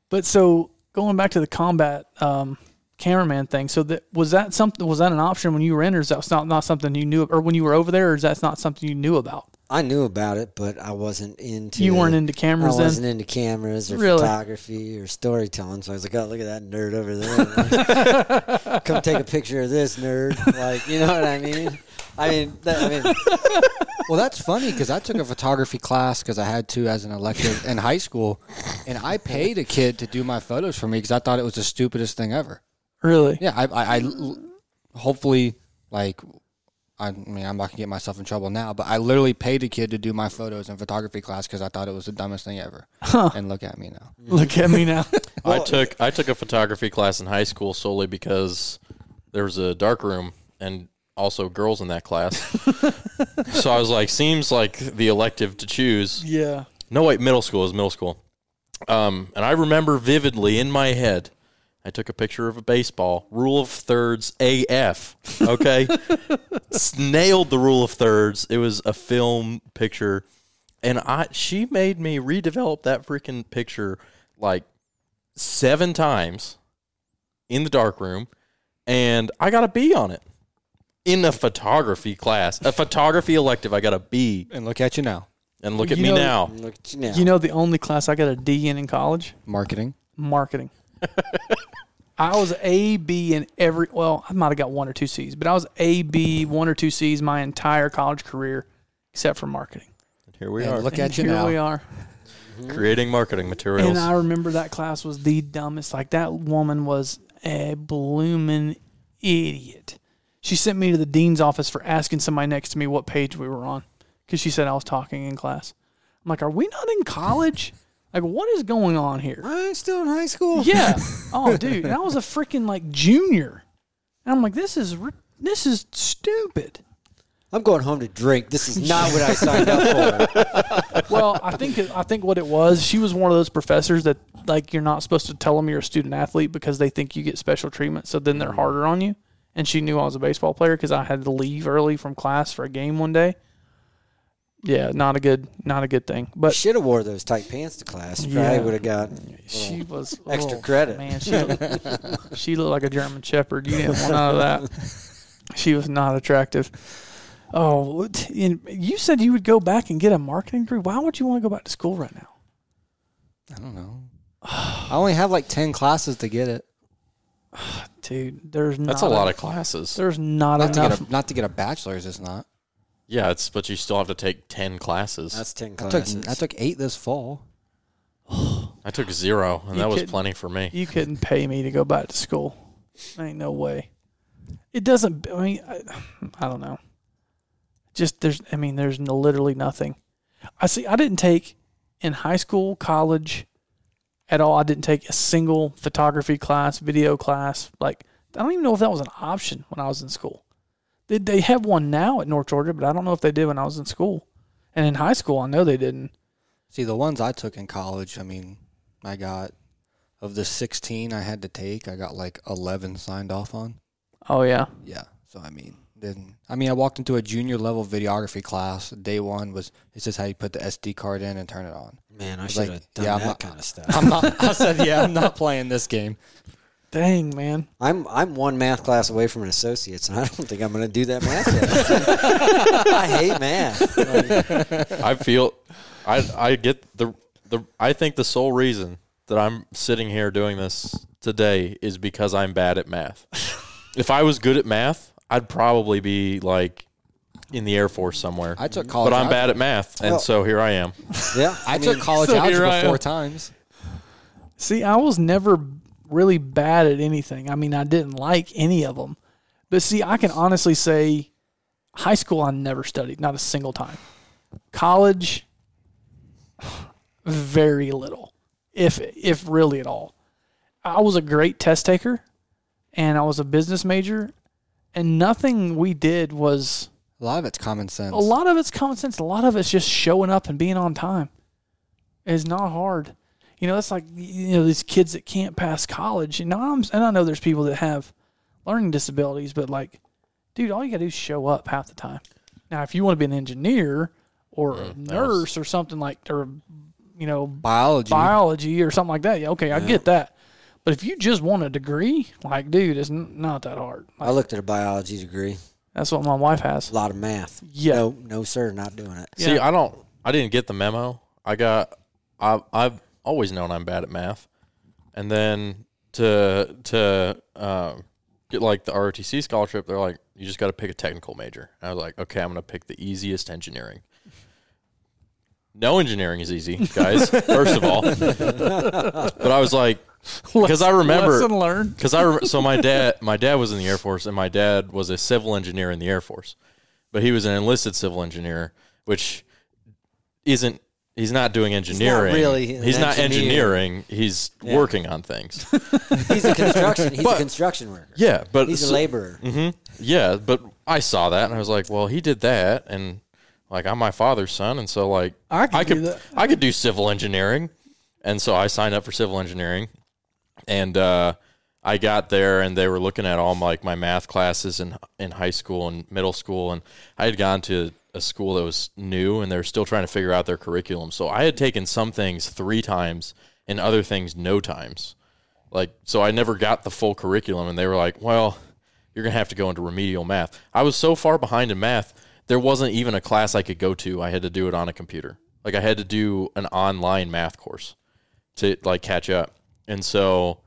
Speaker 2: but so going back to the combat um cameraman thing, so that was that something was that an option when you were in or is that not, not something you knew or when you were over there or is that not something you knew about?
Speaker 3: I knew about it, but I wasn't into.
Speaker 2: You weren't into
Speaker 3: I
Speaker 2: cameras then?
Speaker 3: wasn't into cameras or
Speaker 2: Really?
Speaker 3: photography or storytelling. So I was like, "Oh, look at that nerd over there! (laughs) Come take a picture of this nerd." Like, you know what I mean? I mean, that, I mean,
Speaker 4: Well, that's funny because I took a photography class because I had to as an elective in high school, and I paid a kid to do my photos for me because I thought it was the stupidest thing ever.
Speaker 2: Really?
Speaker 4: Yeah, I, I, I hopefully like. I mean, I'm not gonna get myself in trouble now, but I literally paid a kid to do my photos in photography class because I thought it was the dumbest thing ever. And look at me now. (laughs)
Speaker 2: Look at me now. (laughs)
Speaker 1: I took I took a photography class in high school solely because there was a dark room and also girls in that class. (laughs) so I was like, seems like the elective to choose.
Speaker 2: yeah.
Speaker 1: No, wait, middle school is middle school. Um, and I remember vividly in my head, I took a picture of a baseball, rule of thirds AF. Okay, (laughs) S- nailed the rule of thirds. It was a film picture, and I she made me redevelop that freaking picture like seven times in the dark room, and I got a B on it in a photography class, a photography elective. I got a B,
Speaker 4: And look at you now.
Speaker 1: and look at
Speaker 2: You
Speaker 1: me
Speaker 2: know-
Speaker 1: now.
Speaker 3: look at you now.
Speaker 2: You know the only class I got a D in in college?
Speaker 4: Marketing.
Speaker 2: marketing. (laughs) I was A, B in every. Well, I might have got one or two C's, but I was A, B, one or two C's my entire college career, except for marketing.
Speaker 1: Here we
Speaker 4: And
Speaker 1: are.
Speaker 4: look
Speaker 2: And
Speaker 4: at you
Speaker 2: here
Speaker 4: now.
Speaker 2: we are.
Speaker 1: creating marketing materials.
Speaker 2: And I remember that class was the dumbest. Like that woman was a blooming idiot. She sent me to the dean's office for asking somebody next to me what page we were on because she said I was talking in class. I'm like, are we not in college? (laughs) Like, what is going on here?
Speaker 3: I'm still in high school.
Speaker 2: Yeah. (laughs) Oh, dude, and I was a freaking like junior. And I'm like, this is ri- this is stupid.
Speaker 3: I'm going home to drink. This is not what I signed up for. (laughs) (laughs)
Speaker 2: Well, I think I think what it was, she was one of those professors that like you're not supposed to tell them you're a student athlete because they think you get special treatment. So then they're mm. harder on you. And she knew I was a baseball player because I had to leave early from class for a game one day. Yeah, not a good, not a good thing. But
Speaker 3: Should have wore those tight pants to class. Probably
Speaker 2: Yeah.
Speaker 3: would have got.
Speaker 2: she was (laughs)
Speaker 3: extra
Speaker 2: oh,
Speaker 3: credit.
Speaker 2: Man, she looked, (laughs) she looked like a German Shepherd. You didn't want none of that. (laughs) She was not attractive. Oh, and you said you would go back and get a marketing degree. Why would you want to go back to school right now?
Speaker 4: I don't know. I only have like ten classes to get it. (sighs)
Speaker 2: Dude, there's
Speaker 1: That's a lot of classes.
Speaker 2: There's not,
Speaker 4: Not to
Speaker 2: enough.
Speaker 4: get a not to get a bachelor's. It's not.
Speaker 1: Yeah, it's but you still have to take ten classes.
Speaker 3: That's ten
Speaker 4: I
Speaker 3: classes.
Speaker 4: took I took eight this fall.
Speaker 1: I took zero, and
Speaker 2: You
Speaker 1: that was
Speaker 2: kidding?
Speaker 1: plenty for me.
Speaker 2: you couldn't pay me to go back to school. Ain't no way. it doesn't. I mean, I, I don't know. Just there's. I mean, there's no, literally nothing. I see. I didn't take in high school, college, at all. I didn't take a single photography class, video class. Like I don't even know if that was an option when I was in school. They they have one now at North Georgia, but I don't know if they did when I was in school. And in high school, I know they didn't.
Speaker 4: See, the ones I took in college, I mean, I got of the 16 I had to take, I got like 11 signed off on.
Speaker 2: Oh yeah,
Speaker 4: Yeah. So I mean, then I mean, I walked into a junior level videography class. Day one was it's just how you put the SD card in and turn it on.
Speaker 3: Man, I
Speaker 4: Like,
Speaker 3: should have done
Speaker 4: yeah, I'm
Speaker 3: that
Speaker 4: not-
Speaker 3: kind of stuff.
Speaker 4: I'm not. I said, yeah, I'm not (laughs) playing this game.
Speaker 2: Dang man.
Speaker 3: I'm I'm one math class away from an associate's, and I don't think I'm going to do that math. (laughs) I hate math. Like,
Speaker 1: I feel, I I get the the. I think the sole reason that I'm sitting here doing this today is because I'm bad at math. (laughs) if I was good at math, I'd probably be like in the Air Force somewhere.
Speaker 4: I took college.
Speaker 1: but I'm bad at math, and
Speaker 3: Well-
Speaker 1: so here I am.
Speaker 3: yeah,
Speaker 4: I, took (laughs) college
Speaker 2: so I
Speaker 4: algebra
Speaker 2: am.
Speaker 4: four times.
Speaker 2: See, I was never really bad at anything. I mean, I didn't like any of them. But see, I can honestly say high school I never studied, not a single time. College very little. If if really at all. I was a great test taker and I was a business major and nothing we did was
Speaker 4: A lot of it's common sense.
Speaker 2: a lot of it's common sense. A lot of it's just showing up and being on time. It's not hard. You know, it's like you know these kids that can't pass college. You know, I'm, and I know there's people that have learning disabilities, but like, dude, all you gotta do is show up half the time. Now, if you want to be an engineer or a mm, nurse or something like, or you know,
Speaker 4: biology.
Speaker 2: biology or something like that, yeah, okay, I get that. But if you just want a degree, like, dude, it's n- not that hard.
Speaker 3: I looked at a biology degree.
Speaker 2: that's what my wife has.
Speaker 3: A lot of math.
Speaker 2: Yeah.
Speaker 3: No, no, sir, not doing it.
Speaker 1: See, I don't. I didn't get the memo. I got. I I've always known I'm bad at math, and then to to uh, get like the ROTC scholarship, they're like, you just got to pick a technical major. And I was like, okay, I'm gonna pick the easiest engineering. No engineering is easy, guys. first of all, but I was like, (laughs) because I remember
Speaker 2: Lesson learned. (laughs)
Speaker 1: because I rem- so my dad my dad was in the Air Force and my dad was a civil engineer in the Air Force, but he was an enlisted civil engineer, which isn't he's not doing engineering.
Speaker 3: really an
Speaker 1: he's not
Speaker 3: engineer.
Speaker 1: engineering. He's working on things. (laughs)
Speaker 3: He's a construction. He's
Speaker 1: But-
Speaker 3: a construction worker.
Speaker 1: yeah, but
Speaker 3: He's a
Speaker 1: so-
Speaker 3: laborer.
Speaker 1: yeah, but I saw that and I was like, well, he did that, and like I'm my father's son, and so like
Speaker 2: I could do
Speaker 1: could
Speaker 2: that.
Speaker 1: I could do civil engineering, and so I signed up for civil engineering, and uh, I got there, and they were looking at all my, like my math classes in in high school and middle school, and I had gone to a school that was new, and they were still trying to figure out their curriculum. So I had taken some things three times and other things no times, like so I never got the full curriculum, and they were like, well. You're gonna have to go into remedial math. I was so far behind in math, there wasn't even a class I could go to. I had to do it on a computer. Like I had to do an online math course to like catch up. And so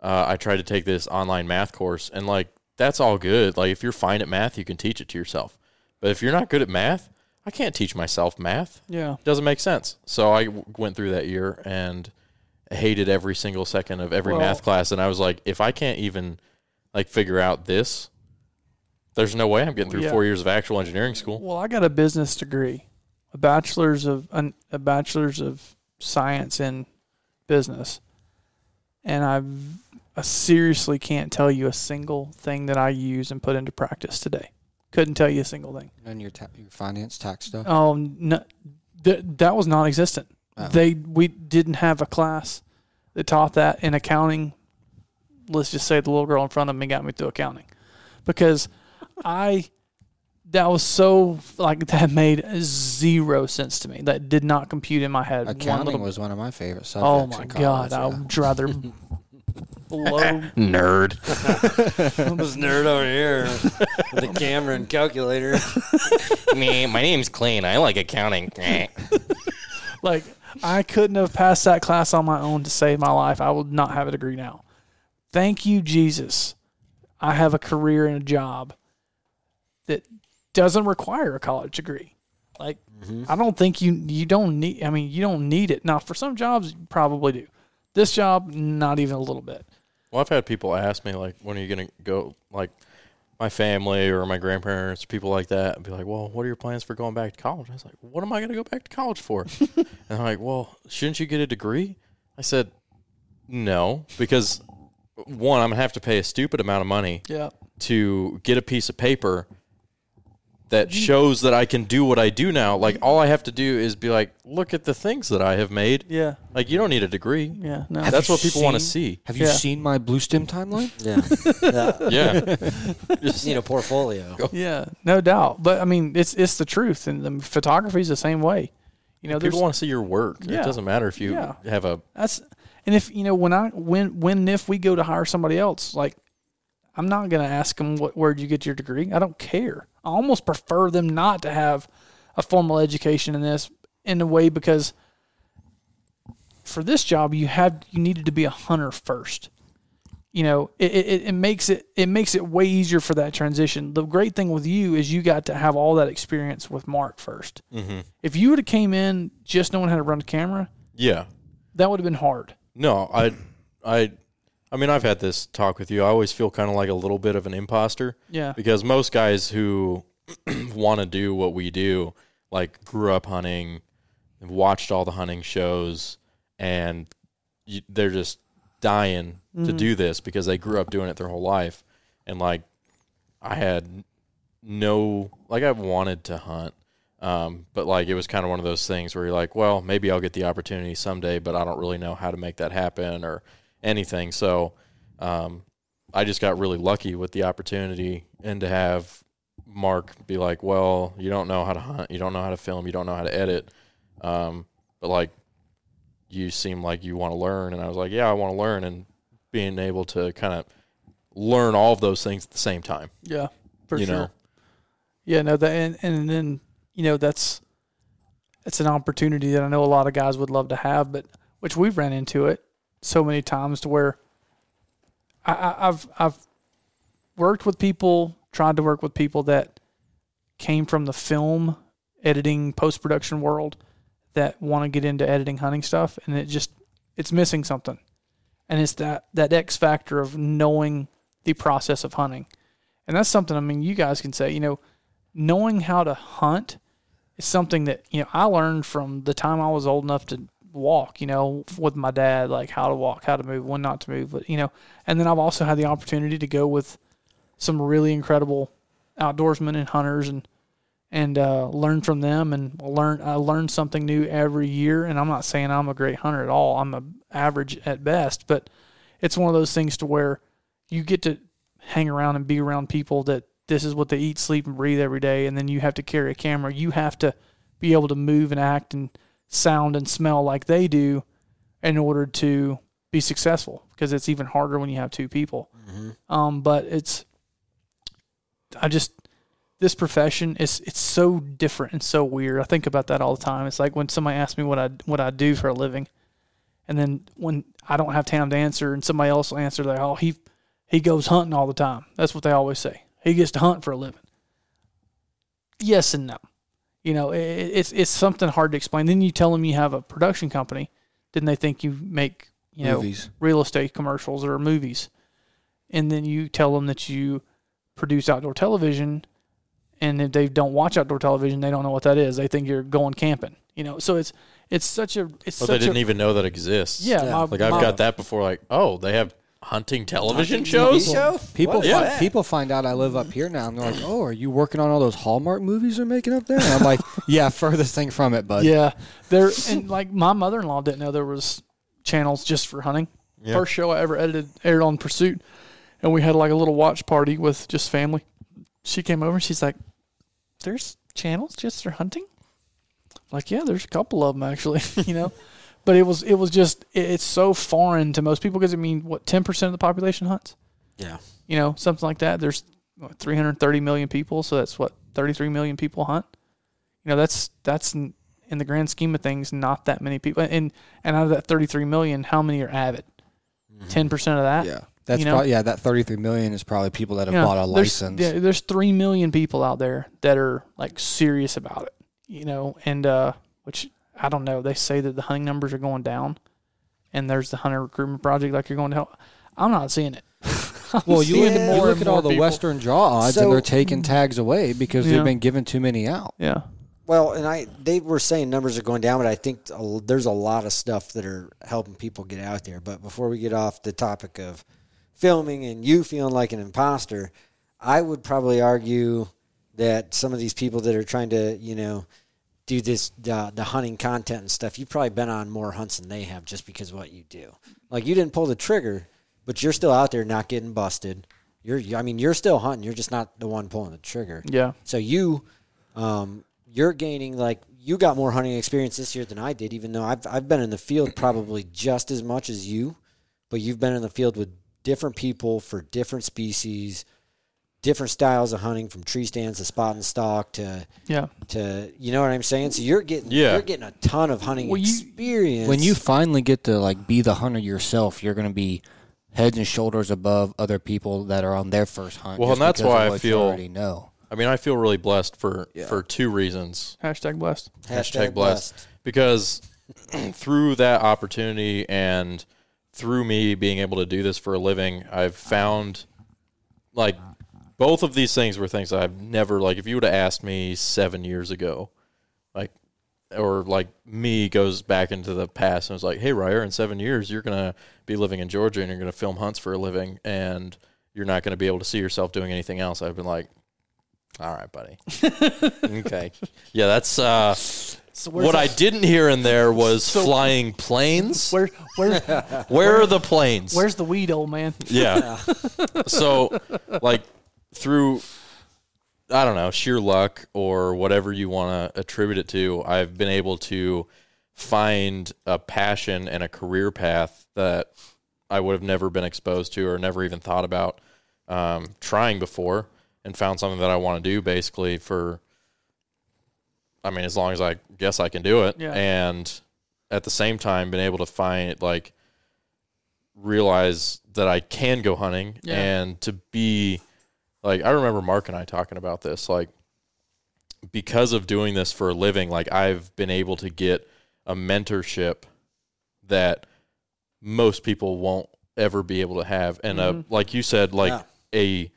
Speaker 1: uh, I tried to take this online math course, and like that's all good. Like if you're fine at math, you can teach it to yourself. But if you're not good at math, I can't teach myself math.
Speaker 2: Yeah.
Speaker 1: It doesn't make sense. So I w- went through that year and hated every single second of every
Speaker 2: Well-
Speaker 1: math class. And I was like, if I can't even like figure out this, there's no way I'm getting through
Speaker 2: Yeah.
Speaker 1: four years of actual engineering school.
Speaker 2: Well, I got a business degree, a bachelor's of an, a bachelor's of science in business, and I've, I seriously can't tell you a single thing that I use and put into practice today. Couldn't tell you a single thing.
Speaker 4: and your ta- your finance tax stuff.
Speaker 2: Oh, no, th- that was non-existent.
Speaker 4: Oh.
Speaker 2: They we didn't have a class that taught that in accounting. Let's just say the little girl in front of me got me through accounting because I that was so like that made zero sense to me. That did not compute in my head. one
Speaker 4: Accounting
Speaker 2: little-
Speaker 4: was one of my favorite subjects.
Speaker 2: oh my god,
Speaker 4: college,
Speaker 2: I'd rather (laughs) blow. (laughs)
Speaker 1: Nerd. (laughs)
Speaker 3: This nerd over here with the camera and calculator. (laughs)
Speaker 1: Me, my name's Clean. I like accounting.
Speaker 2: like I couldn't have passed that class on my own to save my life. I would not have a degree now. Thank you, Jesus. I have a career and a job that doesn't require a college degree. Like mm-hmm. I don't think you you don't need I mean you don't need it. Now for some jobs you probably do. This job not even a little bit.
Speaker 1: Well, I've had people ask me like, when are you gonna go? Like, my family or my grandparents, people like that, and be like, "Well, what are your plans for going back to college?" I was like, "What am I going to go back to college for?" (laughs) and they're like, "Well, shouldn't you get a degree?" I said, "No, because one, I'm gonna have to pay a stupid amount of money
Speaker 2: Yeah.
Speaker 1: to get a piece of paper that mm. shows that I can do what I do now. Like mm. all I have to do is be like, look at the things that I have made.
Speaker 2: Yeah.
Speaker 1: Like you don't need a degree.
Speaker 2: Yeah. No.
Speaker 1: That's what people want to see.
Speaker 4: Have you
Speaker 2: Yeah.
Speaker 4: seen my blue stem timeline? (laughs)
Speaker 3: Yeah. yeah.
Speaker 1: Yeah. (laughs)
Speaker 3: Just need a portfolio.
Speaker 2: yeah. No doubt. But I mean, it's it's the truth, and the photography is the same way. You know, there's
Speaker 1: people want to see your work.
Speaker 2: Yeah.
Speaker 1: It doesn't matter if you
Speaker 2: Yeah.
Speaker 1: have a
Speaker 2: That's and if you know when I when when and if we go to hire somebody else, like I'm not going to ask them what where'd you get your degree. I don't care. I almost prefer them not to have a formal education in this in a way because for this job you had you needed to be a hunter first. You know, it, it, it makes it it makes it way easier for that transition. The great thing with you is you got to have all that experience with Mark 1st
Speaker 1: Mm-hmm.
Speaker 2: If you would have came in just knowing how to run a camera,
Speaker 1: yeah.
Speaker 2: that would have been hard.
Speaker 1: No, I I I mean I've had this talk with you. I always feel kind of like a little bit of an imposter.
Speaker 2: Yeah.
Speaker 1: because most guys who (clears throat) want to do what we do like grew up hunting watched all the hunting shows and you, they're just dying to do this because they grew up doing it their whole life and like i had no like i wanted to hunt um, but like it was kind of one of those things where you're like well maybe i'll get the opportunity someday but i don't really know how to make that happen or anything so um, I just got really lucky with the opportunity and to have Mark be like, "Well, you don't know how to hunt, you don't know how to film, you don't know how to edit, um, but like, you seem like you want to learn." And I was like, "Yeah, I want to learn," and being able to kind of learn all of those things at the same time.
Speaker 2: Yeah, for
Speaker 1: You
Speaker 2: sure.
Speaker 1: know.
Speaker 2: Yeah, no, that and, and then you know that's it's an opportunity that I know a lot of guys would love to have, but which we've ran into it so many times to where I, I've I've worked with people, tried to work with people that came from the film editing post production world that want to get into editing hunting stuff, and it just it's missing something, and it's that that X factor of knowing the process of hunting. And that's something I mean you guys can say, you know, knowing how to hunt is something that, you know, I learned from the time I was old enough to walk, you know, with my dad, like how to walk, how to move, when not to move, but you know, and then I've also had the opportunity to go with some really incredible outdoorsmen and hunters and and uh, learn from them and learn I learn something new every year and I'm not saying I'm a great hunter at all. I'm a average at best, but it's one of those things to where you get to hang around and be around people that this is what they eat, sleep, and breathe every day, and then you have to carry a camera. You have to be able to move and act and sound and smell like they do in order to be successful because it's even harder when you have two people. Um, but it's, I just, this profession is it's so different and so weird. I think about that all the time. It's like when somebody asks me what I what I do for a living, and then when I don't have time to answer, and somebody else will answer, like, "Oh, he he goes hunting all the time." That's what they always say. He gets to hunt for a living. Yes and no. You know, it, it's it's something hard to explain. Then you tell them you have a production company, then they think you make you know
Speaker 4: Movies.
Speaker 2: real estate commercials or movies, and then you tell them that you produce outdoor television, and if they don't watch outdoor television, they don't know what that is. They think you're going camping. You know, so it's it's such a it's
Speaker 1: But
Speaker 2: such
Speaker 1: they didn't
Speaker 2: a,
Speaker 1: even know that exists.
Speaker 2: yeah.
Speaker 3: Yeah.
Speaker 2: my-
Speaker 1: Like I've
Speaker 2: my-
Speaker 1: got that before. Like, oh, they have hunting television
Speaker 3: TV
Speaker 1: shows.
Speaker 3: show?
Speaker 4: People,
Speaker 3: What is
Speaker 4: fi-
Speaker 3: that?
Speaker 4: people find out I live up here now, and they're like, "Oh, are you working on all those Hallmark movies they're making up there?" And I'm like, (laughs) "Yeah, furthest thing from it, bud."
Speaker 2: Yeah, there and (laughs) like my mother in law didn't know there was channels just for hunting.
Speaker 1: Yeah.
Speaker 2: First show I ever edited aired on Pursuit, and we had like a little watch party with just family. She came over. and She's like, "There's channels just for hunting." Like, yeah, there's a couple of them actually. (laughs) you know, but it was it was just it's so foreign to most people because I mean, what ten percent of the population hunts?
Speaker 3: Yeah.
Speaker 2: You know, something like that. There's what, 330 million people, so that's what 33 million people hunt. You know, that's that's in the grand scheme of things not that many people. And and out of that 33 million, how many are avid? 10 percent of that.
Speaker 4: yeah. That's
Speaker 2: You know?
Speaker 4: probably, yeah. That 33 million is probably people that have
Speaker 2: You know,
Speaker 4: bought a
Speaker 2: there's-
Speaker 4: license.
Speaker 2: Yeah, there's three million people out there that are like serious about it. You know, and uh, which I don't know. They say that the hunting numbers are going down, and there's the hunter recruitment project like you're going to help. I'm not seeing it. (laughs)
Speaker 4: Well, you
Speaker 2: seeing
Speaker 4: look,
Speaker 2: more
Speaker 4: you look
Speaker 2: and
Speaker 4: at all
Speaker 2: more
Speaker 4: the
Speaker 2: people.
Speaker 4: Western draw odds,
Speaker 3: So-
Speaker 4: and they're taking tags away because
Speaker 2: Yeah.
Speaker 4: they've been given too many out.
Speaker 2: Yeah.
Speaker 3: Well, and I they were saying numbers are going down, but I think there's a lot of stuff that are helping people get out there. But before we get off the topic of filming and you feeling like an imposter, I would probably argue that some of these people that are trying to, you know, do this the, the hunting content and stuff, you've probably been on more hunts than they have just because of what you do. Like you didn't pull the trigger, but you're still out there not getting busted. You're, I mean, you're still hunting. You're just not the one pulling the trigger.
Speaker 2: Yeah.
Speaker 3: So you, um, you're gaining like you got more hunting experience this year than I did. Even though I've I've been in the field probably just as much as you, but you've been in the field with different people for different species, different styles of hunting, from tree stands to spot and stalk to
Speaker 2: Yeah.
Speaker 3: to you know what I'm saying. So you're getting
Speaker 1: Yeah.
Speaker 3: you're getting a ton of hunting
Speaker 2: Well, you-
Speaker 3: experience.
Speaker 4: When you finally get to like be the hunter yourself, you're going to be heads and shoulders above other people that are on their first hunt.
Speaker 1: Well, and that's why I
Speaker 4: what you
Speaker 1: feel-
Speaker 4: already know.
Speaker 1: I mean, I feel really blessed for
Speaker 3: Yeah.
Speaker 1: for two reasons.
Speaker 2: Hashtag blessed.
Speaker 1: Hashtag blessed. Because (clears throat) through that opportunity and through me being able to do this for a living, I've found like both of these things were things I've never like. If you would have asked me seven years ago, like, or like me goes back into the past and was like, "Hey, Ryer, in seven years you're gonna be living in Georgia and you're gonna film hunts for a living and you're not gonna be able to see yourself doing anything else." I've been like, "All right, buddy, (laughs) okay, yeah, that's." uh
Speaker 2: So
Speaker 1: what I didn't hear in there was
Speaker 2: So-
Speaker 1: flying planes. (laughs)
Speaker 2: where (laughs) where
Speaker 1: Where are the planes?
Speaker 2: where's the weed, old man?
Speaker 1: yeah. so, like through, I don't know, sheer luck or whatever you want to attribute it to, I've been able to find a passion and a career path that I would have never been exposed to or never even thought about um, trying before, and found something that I want to do basically for. I mean, as long as I guess I can do it,
Speaker 2: Yeah.
Speaker 1: and at the same time, been able to find like realize that I can go hunting
Speaker 2: Yeah.
Speaker 1: and to be like I remember Mark and I talking about this like because of doing this for a living like I've been able to get a mentorship that most people won't ever be able to have and uh, like you said like
Speaker 3: Yeah.
Speaker 1: a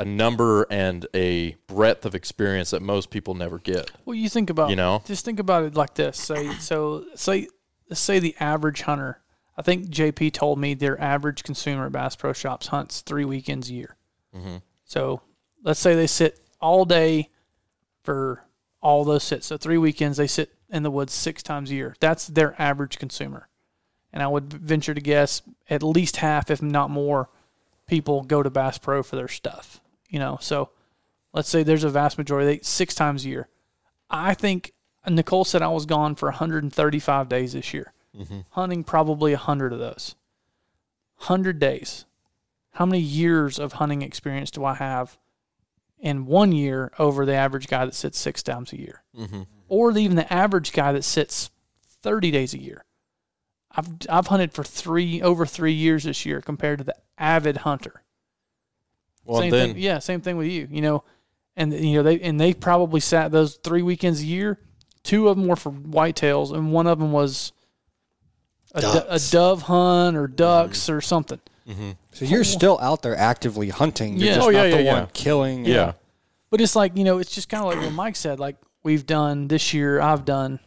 Speaker 1: a number and a breadth of experience that most people never get
Speaker 2: Well, you think about
Speaker 1: You know?
Speaker 2: Just think about it like this. Say so. Say let's say the average hunter. I think JP told me their average consumer at Bass Pro Shops hunts three weekends a year.
Speaker 1: Mm-hmm.
Speaker 2: So let's say they sit all day for all those sits. So three weekends they sit in the woods six times a year. That's their average consumer. And I would venture to guess at least half, if not more, people go to Bass Pro for their stuff. You know, so let's say there's a vast majority, they, six times a year. I think Nicole said I was gone for 135 days this year, mm-hmm. hunting probably 100 of those. 100 days. How many years of hunting experience do I have in one year over the average guy that sits six times a year?
Speaker 1: mm-hmm.
Speaker 2: Or even the average guy that sits 30 days a year? I've, I've hunted for three over three years this year compared to the avid hunter
Speaker 1: well
Speaker 2: same
Speaker 1: then
Speaker 2: thing, yeah, same thing with you. You know, and you know they and they probably sat those three weekends a year. Two of them were for whitetails, and one of them was a, do- a dove hunt or ducks or something. Mm-hmm.
Speaker 4: So you're still out there actively hunting. You're
Speaker 2: Yeah.
Speaker 4: just
Speaker 1: Oh,
Speaker 4: not
Speaker 1: yeah,
Speaker 4: the
Speaker 1: yeah,
Speaker 4: one killing.
Speaker 1: yeah
Speaker 2: But it's like you know, it's just kind of like what Mike said. Like we've done this year, I've done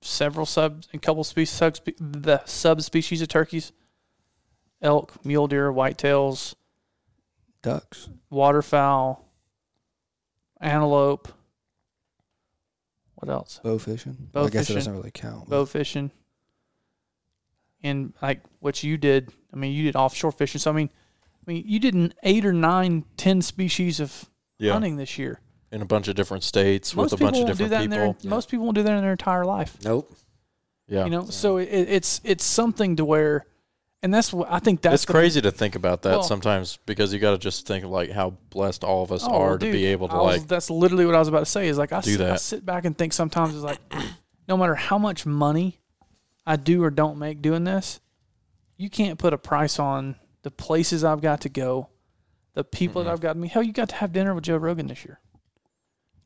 Speaker 2: several sub, a couple species, sub, the subspecies of turkeys, elk, mule deer, whitetails,
Speaker 4: Ducks.
Speaker 2: waterfowl, antelope. What else?
Speaker 4: Bow fishing.
Speaker 2: Bow
Speaker 4: I guess
Speaker 2: fishing.
Speaker 4: it doesn't really count.
Speaker 2: bow fishing, and like what you did. I mean, you did offshore fishing. So I mean, I mean, you did an eight or nine, ten species of
Speaker 1: yeah
Speaker 2: hunting this year.
Speaker 1: in a bunch of different states
Speaker 2: Most
Speaker 1: with a bunch
Speaker 2: people
Speaker 1: of
Speaker 2: won't do
Speaker 1: different
Speaker 2: that in
Speaker 1: people
Speaker 2: their. Most people won't do that in their entire life.
Speaker 3: Nope.
Speaker 1: yeah
Speaker 2: You know, so it, it's it's something to where, and that's what I think that's
Speaker 1: it's
Speaker 2: the-
Speaker 1: crazy to think about that
Speaker 2: Well-
Speaker 1: sometimes because you got to just think of like how blessed all of us
Speaker 2: Oh,
Speaker 1: are
Speaker 2: dude,
Speaker 1: to be able to
Speaker 2: was-
Speaker 1: like
Speaker 2: that's literally what I was about to say. Is like I,
Speaker 1: do
Speaker 2: sit, I sit back and think sometimes it's like, (clears throat) no matter how much money I do or don't make doing this, you can't put a price on the places I've got to go, the people that I've got to meet. Hell, you got to have dinner with Joe Rogan this year.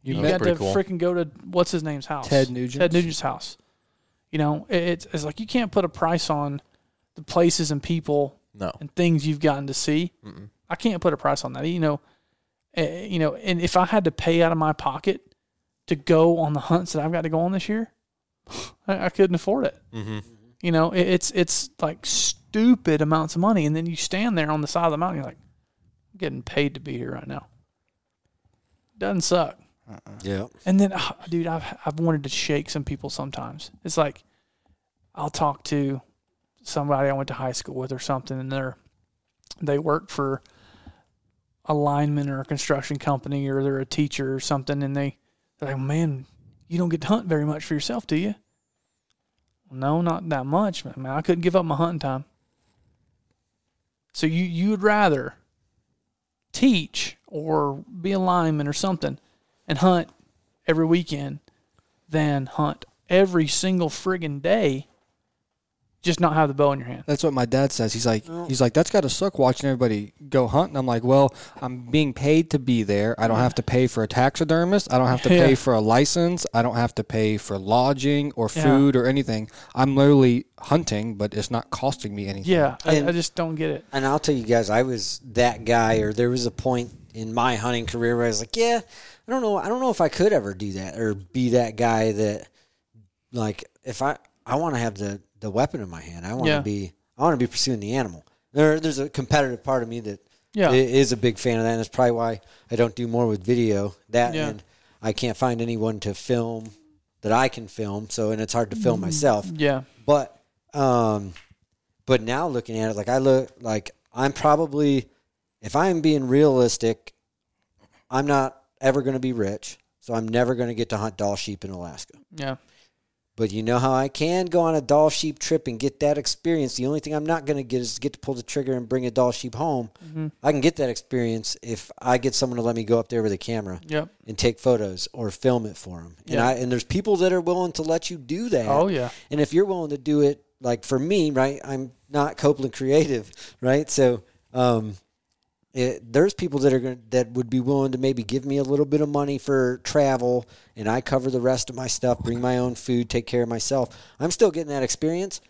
Speaker 4: You
Speaker 2: You got to
Speaker 1: cool.
Speaker 2: freaking go to what's his name's house?
Speaker 4: Ted Nugent's?
Speaker 2: Ted Nugent's house. You know, it, it's, it's like you can't put a price on the places and people
Speaker 1: No.
Speaker 2: and things you've gotten to see.
Speaker 1: Mm-mm.
Speaker 2: I can't put a price on that. You know, uh, you know, and if I had to pay out of my pocket to go on the hunts that I've got to go on this year, I, I couldn't afford it.
Speaker 1: Mm-hmm.
Speaker 2: You know, it, it's it's like stupid amounts of money, and then you stand there on the side of the mountain, you're like, I'm getting paid to be here right now. Doesn't suck.
Speaker 3: Yeah.
Speaker 2: And then, ah, dude, I've I've wanted to shake some people sometimes. It's like I'll talk to somebody I went to high school with or something, and they're they work for a lineman or a construction company, or they're a teacher or something, and they they're like, man, you don't get to hunt very much for yourself, do you? No, not that much. Man, I couldn't give up my hunting time. So you you would rather teach or be a lineman or something and hunt every weekend than hunt every single friggin' day, just not have the bow in your hand.
Speaker 4: That's what my dad says. He's like, he's like, that's got to suck watching everybody go hunt. And I'm like, well, I'm being paid to be there. I don't have to pay for a taxidermist. I don't have to (laughs)
Speaker 2: Yeah.
Speaker 4: pay for a license. I don't have to pay for lodging or
Speaker 2: Yeah.
Speaker 4: food or anything. I'm literally hunting, but it's not costing me anything.
Speaker 2: Yeah, I,
Speaker 3: And-
Speaker 2: I just don't get it.
Speaker 3: And I'll tell you guys, I was that guy, or there was a point in my hunting career where I was like, yeah, I don't know, I don't know if I could ever do that or be that guy that, like, if I I want to have the the weapon in my hand, I want to
Speaker 2: Yeah.
Speaker 3: be I want to be pursuing the animal. There, there's a competitive part of me that
Speaker 2: Yeah.
Speaker 3: is a big fan of that, and that's probably why I don't do more with video. That
Speaker 2: Yeah.
Speaker 3: and I can't find anyone to film that I can film, so and it's hard to film myself.
Speaker 2: Yeah,
Speaker 3: But um but now looking at it like I look like I'm probably if I'm being realistic, I'm not ever going to be rich, so I'm never going to get to hunt Dall sheep in Alaska.
Speaker 2: yeah,
Speaker 3: But you know how I can go on a Dall sheep trip and get that experience. The only thing I'm not going to get is to get to pull the trigger and bring a Dall sheep home.
Speaker 2: Mm-hmm.
Speaker 3: I can get that experience if I get someone to let me go up there with a camera
Speaker 2: yep.
Speaker 3: and take photos or film it for them. And
Speaker 2: Yeah.
Speaker 3: I and there's people that are willing to let you do that.
Speaker 2: Oh yeah,
Speaker 3: And if you're willing to do it, like for me, right, I'm not Copeland creative, (laughs) right? So um, it, there's people that are going that would be willing to maybe give me a little bit of money for travel, and I cover the rest of my stuff, bring my own food, take care of myself. I'm still getting that experience,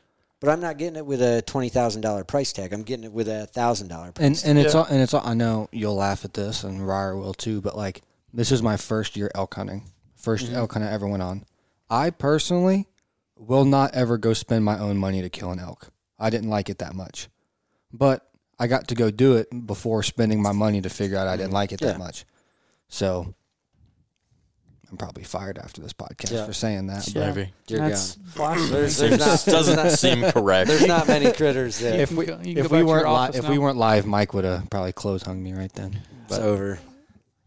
Speaker 3: but I'm not getting it with a twenty thousand dollar price tag. I'm getting it with a thousand dollar price.
Speaker 4: And and it's
Speaker 2: Yeah.
Speaker 4: all, and it's all, I know you'll laugh at this and Ryer will too, but like this is my first year elk hunting, 1st mm-hmm. elk hunt I ever went on. I personally will not ever go spend my own money to kill an elk. I didn't like it that much, but I got to go do it before spending my money to figure out I didn't mm-hmm. like it
Speaker 3: Yeah.
Speaker 4: that much. So I'm probably fired after this podcast
Speaker 3: Yeah.
Speaker 4: for saying that.
Speaker 2: yeah.
Speaker 1: Maybe.
Speaker 3: You're
Speaker 2: That's blasphemy.
Speaker 3: There's, there's not,
Speaker 1: doesn't seem correct.
Speaker 3: there's not many critters there.
Speaker 4: If we
Speaker 2: go
Speaker 4: if we weren't li- if we weren't live, Mike would have probably close hung me right then.
Speaker 3: it's over.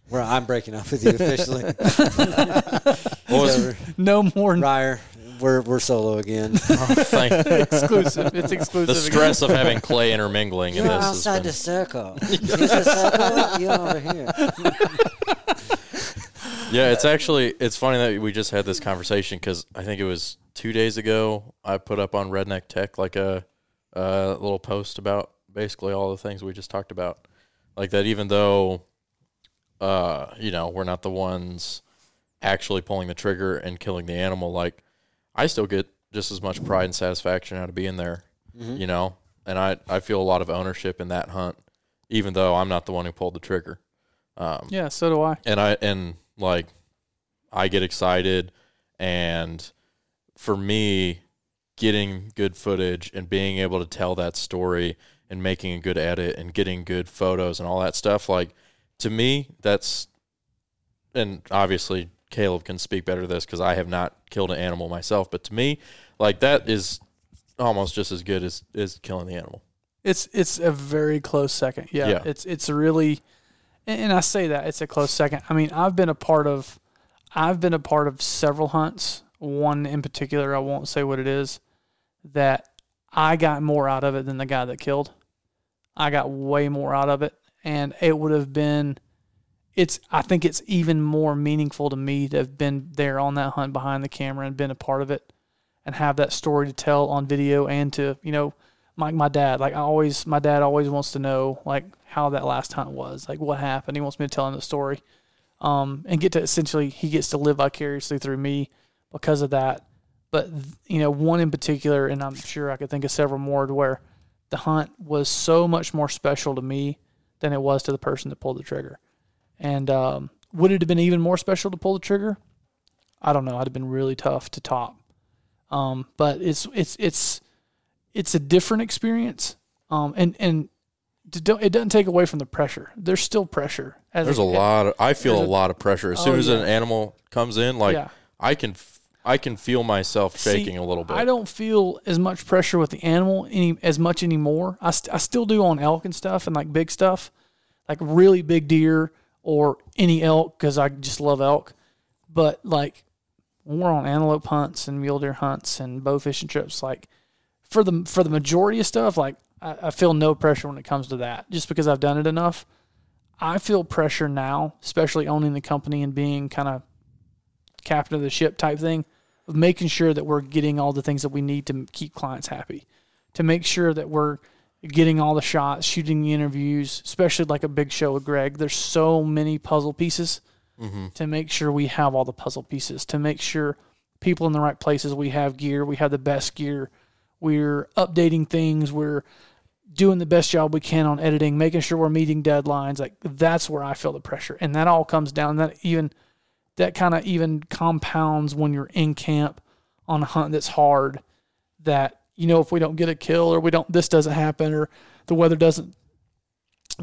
Speaker 3: Where I'm breaking up with you officially. (laughs)
Speaker 1: Well,
Speaker 3: It's
Speaker 1: it's-
Speaker 3: over.
Speaker 2: no more
Speaker 3: Ryer, we're we're solo again. (laughs)
Speaker 1: thank-
Speaker 2: exclusive. It's exclusive.
Speaker 1: the
Speaker 2: again.
Speaker 1: stress of having clay intermingling in
Speaker 3: You're
Speaker 1: this
Speaker 3: outside the circle. He's (laughs) circle. You're over here. (laughs)
Speaker 1: yeah. It's actually it's funny that we just had this conversation because I think it was two days ago. I put up on Redneck Tech like a, a little post about basically all the things we just talked about, like that. Even though, uh, you know, we're not the ones actually pulling the trigger and killing the animal, like I still get just as much pride and satisfaction out of being there, you know, and I, I feel a lot of ownership in that hunt, even though I'm not the one who pulled the trigger. Um,
Speaker 2: Yeah, so do I.
Speaker 1: and I, and like, I get excited and for me, getting good footage and being able to tell that story and making a good edit and getting good photos and all that stuff, like to me, that's, and obviously Caleb can speak better to this because I have not killed an animal myself, but to me, like that is almost just as good as, as killing the animal.
Speaker 2: It's it's a very close second. Yeah,
Speaker 1: Yeah.
Speaker 2: it's it's really, and, and I say that it's a close second. I mean, I've been a part of, I've been a part of several hunts. One in particular, I won't say what it is, that I got more out of it than the guy that killed. I got way more out of it, and it would have been. It's. I think it's even more meaningful to me to have been there on that hunt behind the camera and been a part of it, and have that story to tell on video and to you know like my dad like i always my dad always wants to know like how that last hunt was like what happened he wants me to tell him the story um and get to essentially he gets to live vicariously through me because of that but you know one in particular and i'm sure i could think of several more where the hunt was so much more special to me than it was to the person that pulled the trigger. And um, would it have been even more special to pull the trigger? I don't know. I'd have been really tough to top. Um, but it's it's it's it's a different experience. Um, and and don't- it doesn't take away from the pressure. There's still pressure. As
Speaker 1: There's a lot of I feel a
Speaker 2: a-
Speaker 1: lot of pressure as
Speaker 2: Oh,
Speaker 1: soon as
Speaker 2: yeah.
Speaker 1: an animal comes in. Like
Speaker 2: Yeah.
Speaker 1: I can f- I can feel myself
Speaker 2: See,
Speaker 1: shaking a little bit.
Speaker 2: I don't feel as much pressure with the animal any as much anymore. I, st- I still do on elk and stuff and like big stuff, like really big deer or any elk because I just love elk. But like when we're on antelope hunts and mule deer hunts and bow fishing trips, like for the for the majority of stuff, like I, I feel no pressure when it comes to that, just because I've done it enough. I feel pressure now, especially owning the company and being kind of captain of the ship type thing of making sure that we're getting all the things that we need to keep clients happy, to make sure that we're getting all the shots, shooting the interviews, especially like a big show with Greg. There's so many puzzle pieces mm-hmm. to make sure we have all the puzzle pieces, to make sure people in the right places, we have gear, we have the best gear, we're updating things, we're doing the best job we can on editing, making sure we're meeting deadlines. Like that's where I feel the pressure. And that all comes down that even that kind of even compounds when you're in camp on a hunt that's hard that you know if we don't get a kill or we don't this doesn't happen or the weather doesn't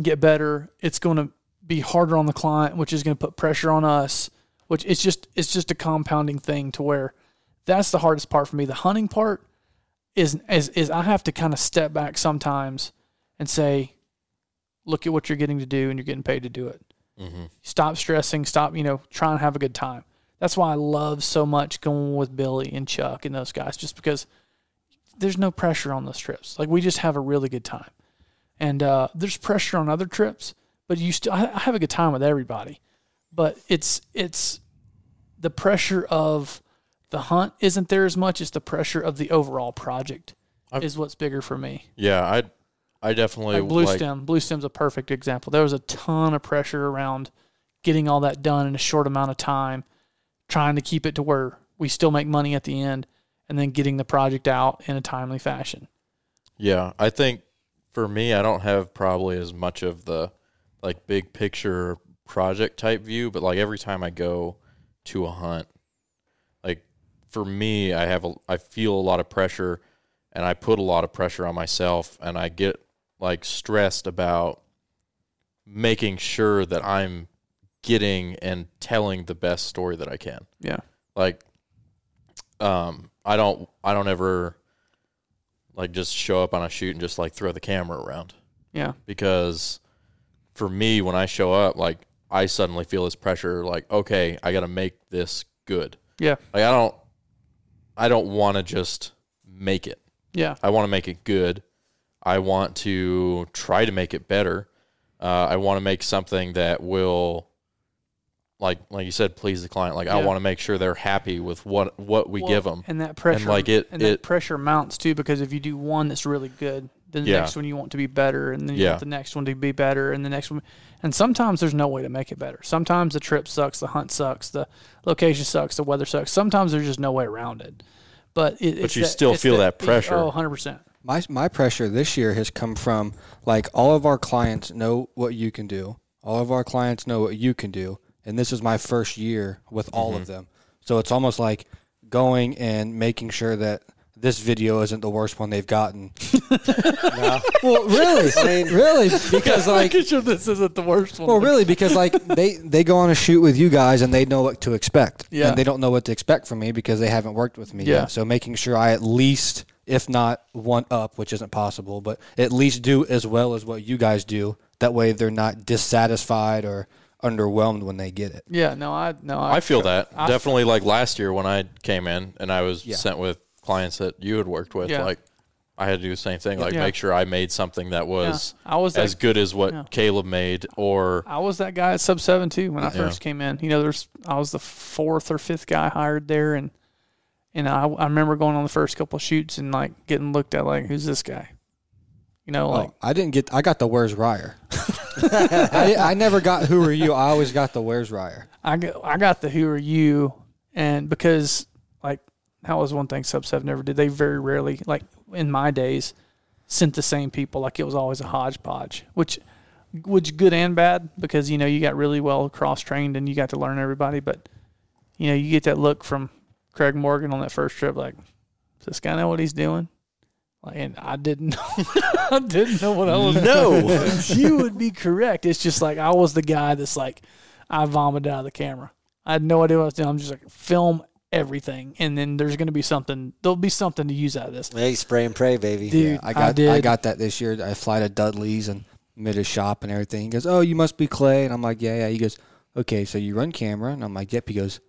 Speaker 2: get better it's going to be harder on the client which is going to put pressure on us which it's just it's just a compounding thing to where that's the hardest part for me. The hunting part is is, is I have to kind of step back sometimes and say look at what you're getting to do and you're getting paid to do it. Mm-hmm. Stop stressing, stop, you know, trying to have a good time. That's why I love so much going with Billy and Chuck and those guys, just because there's no pressure on those trips. Like we just have a really good time. And uh, there's pressure on other trips, but you still I I have a good time with everybody. But it's it's the pressure of the hunt isn't there as much as the pressure of the overall project
Speaker 1: I've-
Speaker 2: is what's bigger for me.
Speaker 1: yeah, I I definitely
Speaker 2: Like blue
Speaker 1: like,
Speaker 2: stem, blue stem's a perfect example. There was a ton of pressure around getting all that done in a short amount of time, trying to keep it to where we still make money at the end, and then getting the project out in a timely fashion.
Speaker 1: Yeah, I think for me, I don't have probably as much of the like big picture project type view, but like every time I go to a hunt, like for me, I have a I feel a lot of pressure, and I put a lot of pressure on myself, and I get like stressed about making sure that I'm getting and telling the best story that I can
Speaker 2: Yeah,
Speaker 1: like um i don't i don't ever like just show up on a shoot and just like throw the camera around.
Speaker 2: Yeah,
Speaker 1: because for me when i show up like i suddenly feel this pressure like okay i gotta make this good.
Speaker 2: Yeah,
Speaker 1: like i don't i don't want to just make it.
Speaker 2: Yeah,
Speaker 1: i want to make it good. I want to try to make it better. Uh, i want to make something that will like like you said please the client like i want to make sure they're happy with what what we
Speaker 2: Well,
Speaker 1: give them
Speaker 2: and that pressure,
Speaker 1: like, it-
Speaker 2: and that
Speaker 1: it-
Speaker 2: pressure mounts too because if you do one that's really good, then the
Speaker 1: Yeah.
Speaker 2: next one you want to be better, and then you
Speaker 1: Yeah.
Speaker 2: want the next one to be better, and the next one, and sometimes there's no way to make it better. Sometimes the trip sucks, the hunt sucks, the location sucks, the weather sucks. Sometimes there's just no way around it. But it, it's
Speaker 1: you
Speaker 2: that-
Speaker 1: still
Speaker 2: it's
Speaker 1: feel that pressure.
Speaker 2: Oh, 100 percent.
Speaker 4: My my pressure this year has come from like all of our clients know what you can do. All of our clients know what you can do, and this is my first year with all of mm-hmm. them. So it's almost like going and making sure that this video isn't the worst one they've gotten. (laughs) Well, really, really, (laughs) because like
Speaker 2: Making sure this isn't the worst one.
Speaker 4: well, really, because like they they go on a shoot with you guys and they know what to expect.
Speaker 2: Yeah.
Speaker 4: And they don't know what to expect from me because they haven't worked with me
Speaker 2: Yeah.
Speaker 4: yet. So making sure I at least, if not one up, which isn't possible, but at least do as well as what you guys do. That way, they're not dissatisfied or underwhelmed when they get it.
Speaker 2: Yeah, no, I no, I,
Speaker 1: I feel that
Speaker 2: I-
Speaker 1: definitely. Like last year when I came in and I was
Speaker 4: Yeah.
Speaker 1: sent with clients that you had worked with,
Speaker 2: Yeah.
Speaker 1: like I had to do the same thing. Like
Speaker 2: Yeah.
Speaker 1: make sure I made something that was
Speaker 2: I was
Speaker 1: as
Speaker 2: that-
Speaker 1: good as what
Speaker 2: yeah.
Speaker 1: Caleb made, or
Speaker 2: I was that guy at sub seven too when I
Speaker 1: Yeah.
Speaker 2: first came in. You know, there's I was the fourth or fifth guy hired there, and and I I remember going on the first couple of shoots and like getting looked at like who's this guy? You know, oh, like
Speaker 4: oh, I didn't get. I got the where's Ryer. (laughs) I, I never got who are you. I always got the where's Ryer.
Speaker 2: I got I got the who are you, and because like that was one thing sub seven never did. They very rarely like in my days, sent the same people. Like it was always a hodgepodge, which which good and bad because you know you got really well cross trained and you got to learn everybody. But you know you get that look from Craig Morgan on that first trip, like does this guy know what he's doing? Like, and I didn't know. (laughs) I didn't know what I was.
Speaker 1: No. (laughs)
Speaker 2: you would be correct. It's just like I was the guy that's like I vomited out of the camera. I had no idea what I was doing. I'm just like film everything, and then there's going to be something. There'll be something to use out of this,
Speaker 3: Hey, spray and pray, baby.
Speaker 2: dude.
Speaker 4: Yeah, I got I,
Speaker 2: did.
Speaker 4: got that this year. I fly to Dudley's and made a shop and everything. He goes, "Oh, you must be Clay," and I'm like, "Yeah, yeah." He goes, "Okay, so you run camera," and I'm like, "Yep." He goes,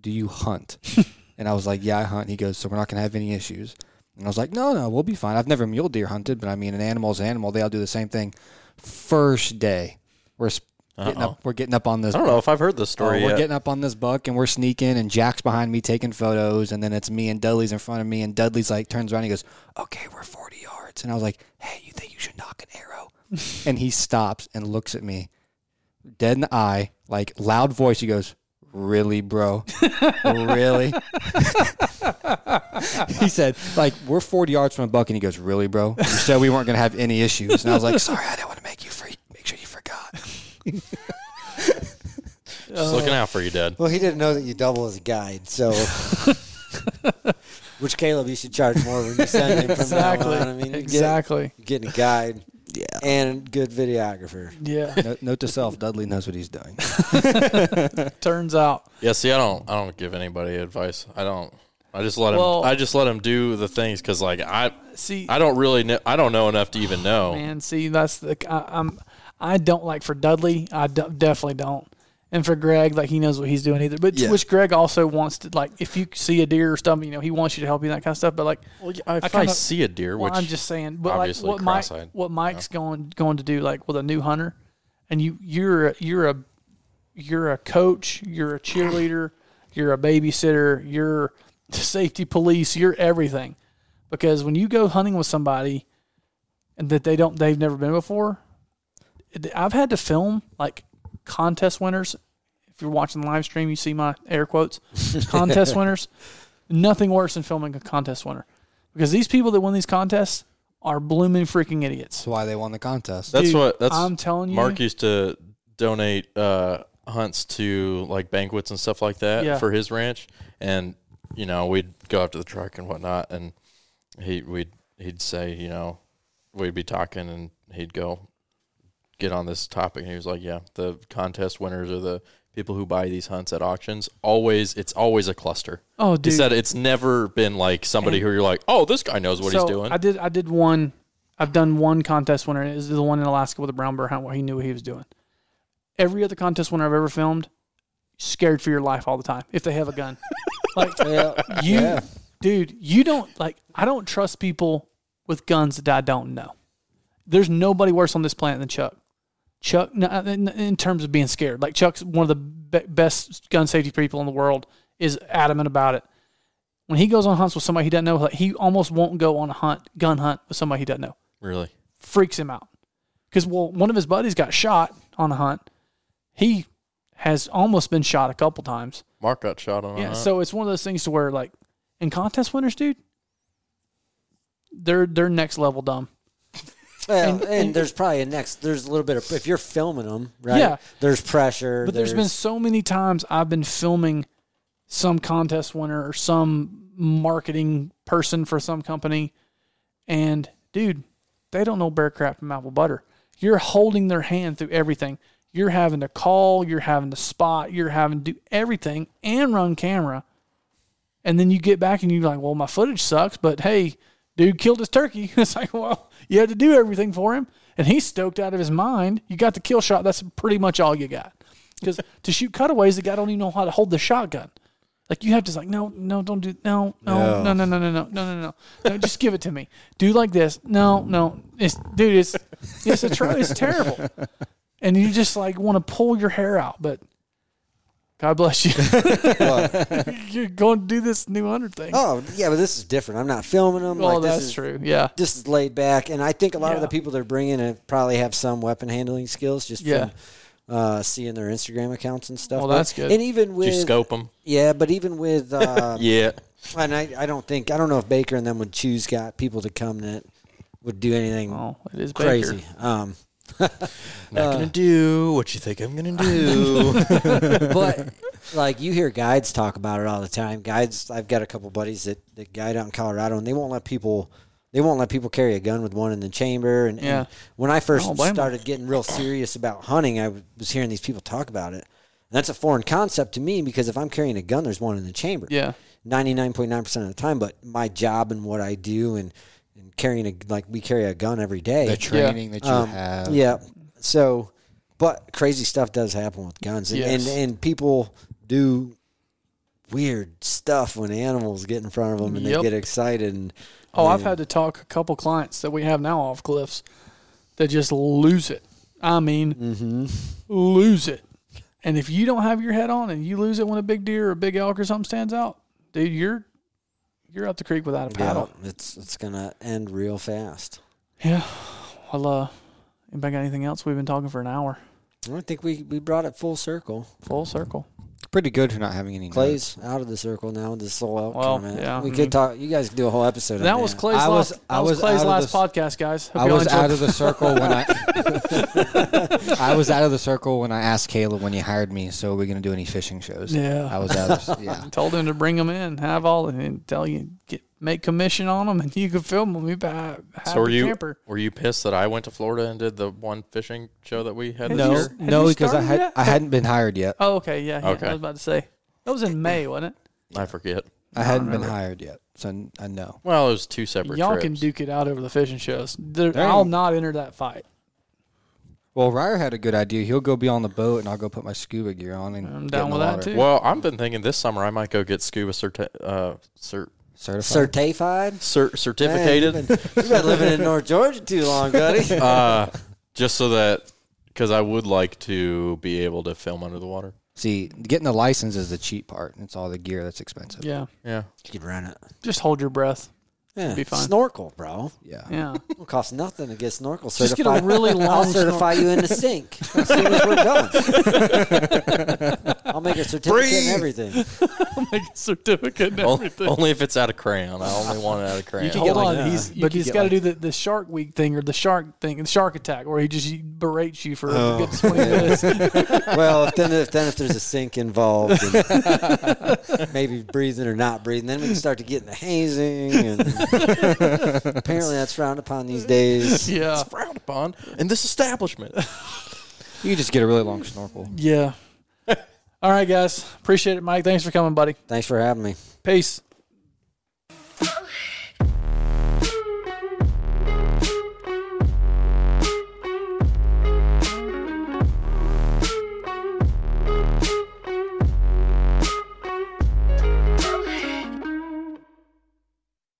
Speaker 4: "Do you hunt?" (laughs) and I was like, "Yeah, I hunt." He goes, "So we're not gonna have any issues." And I was like, "No, no, we'll be fine." I've never mule deer hunted, but I mean, an animal's an animal. They all do the same thing. First day, we're getting
Speaker 1: Uh-oh.
Speaker 4: up. We're getting up on this.
Speaker 1: I don't know if I've heard this
Speaker 4: Oh,
Speaker 1: story
Speaker 4: we're
Speaker 1: yet.
Speaker 4: getting up on this buck and we're sneaking, and Jack's behind me taking photos, and then it's me and Dudley's in front of me, and Dudley's like turns around, and he goes, "Okay, we're 40 yards," and I was like, "Hey, you think you should nock an arrow?" (laughs) and he stops and looks at me, dead in the eye, like loud voice. He goes, "Really, bro? really?" (laughs) he said, "Like we're 40 yards from a buck," and he goes, "Really, bro? You said we weren't gonna have any issues," and I was like, "Sorry, I didn't want to make you free. Make sure you forgot." (laughs)
Speaker 1: Just looking out for you, Dad.
Speaker 3: Well, he didn't know that you double as a guide, so. (laughs) Which Caleb, you should charge more when you send him from
Speaker 2: exactly.
Speaker 3: now on. I mean, you
Speaker 2: exactly.
Speaker 3: Get, you're getting a guide
Speaker 4: Yeah.
Speaker 3: and good videographer.
Speaker 2: Yeah.
Speaker 4: Note, note to self: Dudley knows what he's doing. (laughs)
Speaker 2: Turns out.
Speaker 1: Yeah, see, I don't, I don't give anybody advice. I don't. I just let him. I just let him do the things because, like, I,
Speaker 2: See,
Speaker 1: I don't really, know, I don't know enough to even know.
Speaker 2: man. See, that's the I, I'm. I don't like for Dudley. I d- definitely don't. And for Greg, like he knows what he's doing either. But
Speaker 4: Yeah.
Speaker 2: which Greg also wants to like if you see a deer or something, you know, he wants you to help you that kind of stuff. But like,
Speaker 1: Well, yeah, if I,
Speaker 2: kinda-
Speaker 1: see a deer,
Speaker 2: well,
Speaker 1: which
Speaker 2: I'm just saying. But like what Mike, what Mike's going going to do, like with a new hunter, and you you're a, you're a you're a coach, you're a cheerleader, (coughs) you're a babysitter, you're safety police, you're everything. Because when you go hunting with somebody and that they don't they've never been before, I've had to film like contest winners. If you're watching the live stream, you see my air quotes. Contest (laughs) winners. Nothing worse than filming a contest winner. Because these people that win these contests are blooming freaking idiots.
Speaker 4: That's why they won the contest.
Speaker 1: that's
Speaker 2: Dude,
Speaker 1: what that's.
Speaker 2: I'm telling you.
Speaker 1: Mark used to donate uh, hunts to like banquets and stuff like that
Speaker 2: Yeah.
Speaker 1: for his ranch, and you know we'd go up to the truck and whatnot, and he we'd he'd say you know we'd be talking, and he'd go get on this topic, and he was like, yeah, the contest winners are the people who buy these hunts at auctions. Always, it's always a cluster.
Speaker 2: oh,
Speaker 1: He said it's never been like somebody who you're like, oh, this guy knows what he's doing.
Speaker 2: I did. I did one. I've done one contest winner. Is the one in Alaska with the brown bear hunt where he knew what he was doing. Every other contest winner I've ever filmed, scared for your life all the time if they have a gun. (laughs) like
Speaker 3: Yeah.
Speaker 2: you,
Speaker 3: Yeah.
Speaker 2: dude, you don't like. I don't trust people with guns that I don't know. There's nobody worse on this planet than Chuck. Chuck, uh, in, in terms of being scared, like Chuck's one of the best gun safety people in the world. Is adamant about it. When he goes on hunts with somebody he doesn't know, like he almost won't go on a hunt, gun hunt with somebody he doesn't know.
Speaker 1: really?
Speaker 2: Freaks him out. Because well, one of his buddies got shot on a hunt. He has almost been shot a couple times.
Speaker 1: Mark got shot on. a
Speaker 2: Yeah, so it's one of those things to where like in contest winners, dude, they're they're next level dumb.
Speaker 3: Well,
Speaker 2: And-
Speaker 3: and,
Speaker 2: and-
Speaker 3: there's probably a next. There's a little bit of if you're filming them, right?
Speaker 2: Yeah.
Speaker 3: There's pressure.
Speaker 2: But there's been so many times I've been filming some contest winner or some marketing person for some company, and dude, they don't know bear crap from apple butter. You're holding their hand through everything. You're having to call, you're having to spot, you're having to do everything and run camera. And then you get back and you're like, well, my footage sucks, but hey, dude killed his turkey. It's like, well, you had to do everything for him. And he's stoked out of his mind. You got the kill shot. That's pretty much all you got. Because to shoot cutaways, the guy don't even know how to hold the shotgun. Like you have to like, no, no, don't do no, no, no, no, no, no, no, no, no, no, no. Just give it to me. Do like this. No, no. It's dude, it's it's a tr- it's terrible. And you just like want to pull your hair out, but God bless you. (laughs) (laughs) You're going to do this new hunter thing.
Speaker 3: Oh yeah, but this is different. I'm not filming them.
Speaker 2: oh,
Speaker 3: like, this
Speaker 2: that's
Speaker 3: is,
Speaker 2: true. Yeah.
Speaker 3: This is laid back, and I think a lot of the people they're bringing have probably have some weapon handling skills just
Speaker 2: Yeah.
Speaker 3: from uh, seeing their Instagram accounts and stuff.
Speaker 2: Well,
Speaker 3: But-
Speaker 2: that's good.
Speaker 3: And even
Speaker 1: Did
Speaker 3: with
Speaker 1: you scope them?
Speaker 3: yeah, but even with (laughs) uh,
Speaker 1: Yeah.
Speaker 3: and I, I don't think I don't know if Baker and them would choose got people to come that would do anything
Speaker 2: Oh, it is
Speaker 3: crazy.
Speaker 2: Baker.
Speaker 3: Um,
Speaker 1: Not gonna uh, do what you think I'm gonna do. (laughs)
Speaker 3: but like you hear guides talk about it all the time. Guides, I've got a couple buddies that, that guide out in Colorado, and they won't let people they won't let people carry a gun with one in the chamber. And, and when I first
Speaker 2: don't blame 'em.
Speaker 3: started getting real serious about hunting, I was hearing these people talk about it. And that's a foreign concept to me because if I'm carrying a gun, there's one in the chamber.
Speaker 2: Yeah.
Speaker 3: 99.9% of the time. But my job and what I do and, and carrying a like we carry a gun every day.
Speaker 4: The training that you
Speaker 3: Um,
Speaker 4: have.
Speaker 3: Yeah. So, but crazy stuff does happen with guns, and
Speaker 2: Yes.
Speaker 3: and, and people do weird stuff when animals get in front of them and
Speaker 2: Yep.
Speaker 3: they get excited. And
Speaker 2: Oh, I've had to talk a couple clients that we have now off cliffs that just lose it. I mean,
Speaker 3: Mm-hmm.
Speaker 2: lose it. And if you don't have your head on and you lose it when a big deer or a big elk or something stands out, dude, you're you're up the creek without a
Speaker 3: yeah,
Speaker 2: paddle.
Speaker 3: it's it's gonna end real fast.
Speaker 2: Yeah. Well, uh, anybody got anything else? We've been talking for an hour,
Speaker 3: I think we, we brought it full circle.
Speaker 2: full circle.
Speaker 4: Pretty good for not having any. notes.
Speaker 3: Out of the circle now. with This soul elk
Speaker 2: Well,
Speaker 3: tournament.
Speaker 2: yeah,
Speaker 3: we
Speaker 2: I
Speaker 3: could talk. You guys could do a whole episode.
Speaker 2: That
Speaker 3: on
Speaker 2: was
Speaker 3: that.
Speaker 2: Clay's
Speaker 4: I was-
Speaker 2: last.
Speaker 4: I
Speaker 2: that was,
Speaker 4: was
Speaker 2: Clay's last
Speaker 4: the-
Speaker 2: podcast, guys. Hope
Speaker 4: I was out of the (laughs) circle when I. (laughs) I was out of the circle when I asked Caleb when he hired me. So are we gonna do any fishing shows?
Speaker 2: Yeah.
Speaker 4: I was out. Of, the- (laughs) yeah.
Speaker 2: told him to bring them in, have all, and tell you get make commission on them, and you could film them. You have
Speaker 1: so were you
Speaker 2: camper.
Speaker 1: were you pissed that I went to Florida and did the one fishing show that we had this
Speaker 2: No.
Speaker 4: No,
Speaker 1: year?
Speaker 2: Had
Speaker 4: no, because I had
Speaker 2: yet?
Speaker 4: I hadn't been hired yet.
Speaker 2: Oh, okay, yeah, yeah.
Speaker 1: Okay.
Speaker 2: I was about to say that was in May, wasn't it?
Speaker 1: I forget.
Speaker 4: I hadn't been hired yet, so I know.
Speaker 1: Well, it was two separate
Speaker 2: Y'all
Speaker 1: trips.
Speaker 2: can duke it out over the fishing shows. There,
Speaker 4: There
Speaker 2: I'll not enter that fight.
Speaker 4: Well, Ryer had a good idea. He'll go be on the boat, and I'll go put my scuba gear on and
Speaker 2: I'm down with that,
Speaker 4: water.
Speaker 2: too.
Speaker 1: Well, I've been thinking this summer I might go get scuba certi- uh, cert-
Speaker 4: Certified.
Speaker 3: certified.
Speaker 1: cert-
Speaker 3: Man,
Speaker 1: certificated.
Speaker 3: you've, been, you've been living in (laughs) North Georgia too long, buddy. (laughs)
Speaker 1: uh, just so that because I would like to be able to film under the water.
Speaker 4: See, getting the license is the cheap part. It's all the gear that's expensive.
Speaker 2: Yeah,
Speaker 1: Yeah,
Speaker 3: you could rent it.
Speaker 2: just hold your breath.
Speaker 3: Yeah,
Speaker 2: Be fine.
Speaker 3: snorkel, bro.
Speaker 4: Yeah.
Speaker 2: Yeah,
Speaker 3: It will cost nothing to get snorkel
Speaker 2: Just get
Speaker 3: certified.
Speaker 2: a really
Speaker 3: I'll
Speaker 2: long
Speaker 3: certify you in the sink (laughs) as soon as we're done. I'll make a certificate and everything. (laughs)
Speaker 2: I'll make a certificate and
Speaker 1: O-
Speaker 2: everything.
Speaker 1: only if it's out of crayon. I only want it out of crayon.
Speaker 3: can
Speaker 2: Hold
Speaker 3: get like
Speaker 2: on,
Speaker 3: that.
Speaker 2: he's
Speaker 4: You
Speaker 2: but
Speaker 4: could
Speaker 2: he's
Speaker 4: get
Speaker 2: got to
Speaker 4: like-
Speaker 2: do the, the Shark Week thing or the Shark thing, the Shark Attack, where he just he berates you for
Speaker 3: Oh,
Speaker 2: a good twenty minutes. (laughs)
Speaker 3: Well, if then if then if there's a sink involved, and maybe breathing or not breathing, then we can start to get in the hazing. And (laughs) Apparently, that's frowned upon these days. (laughs)
Speaker 2: Yeah.
Speaker 1: It's frowned upon in this establishment.
Speaker 4: You just get a really long snorkel.
Speaker 2: Yeah. (laughs) All right, guys. Appreciate it, Mike. Thanks for coming, buddy.
Speaker 3: Thanks for having me.
Speaker 2: Peace.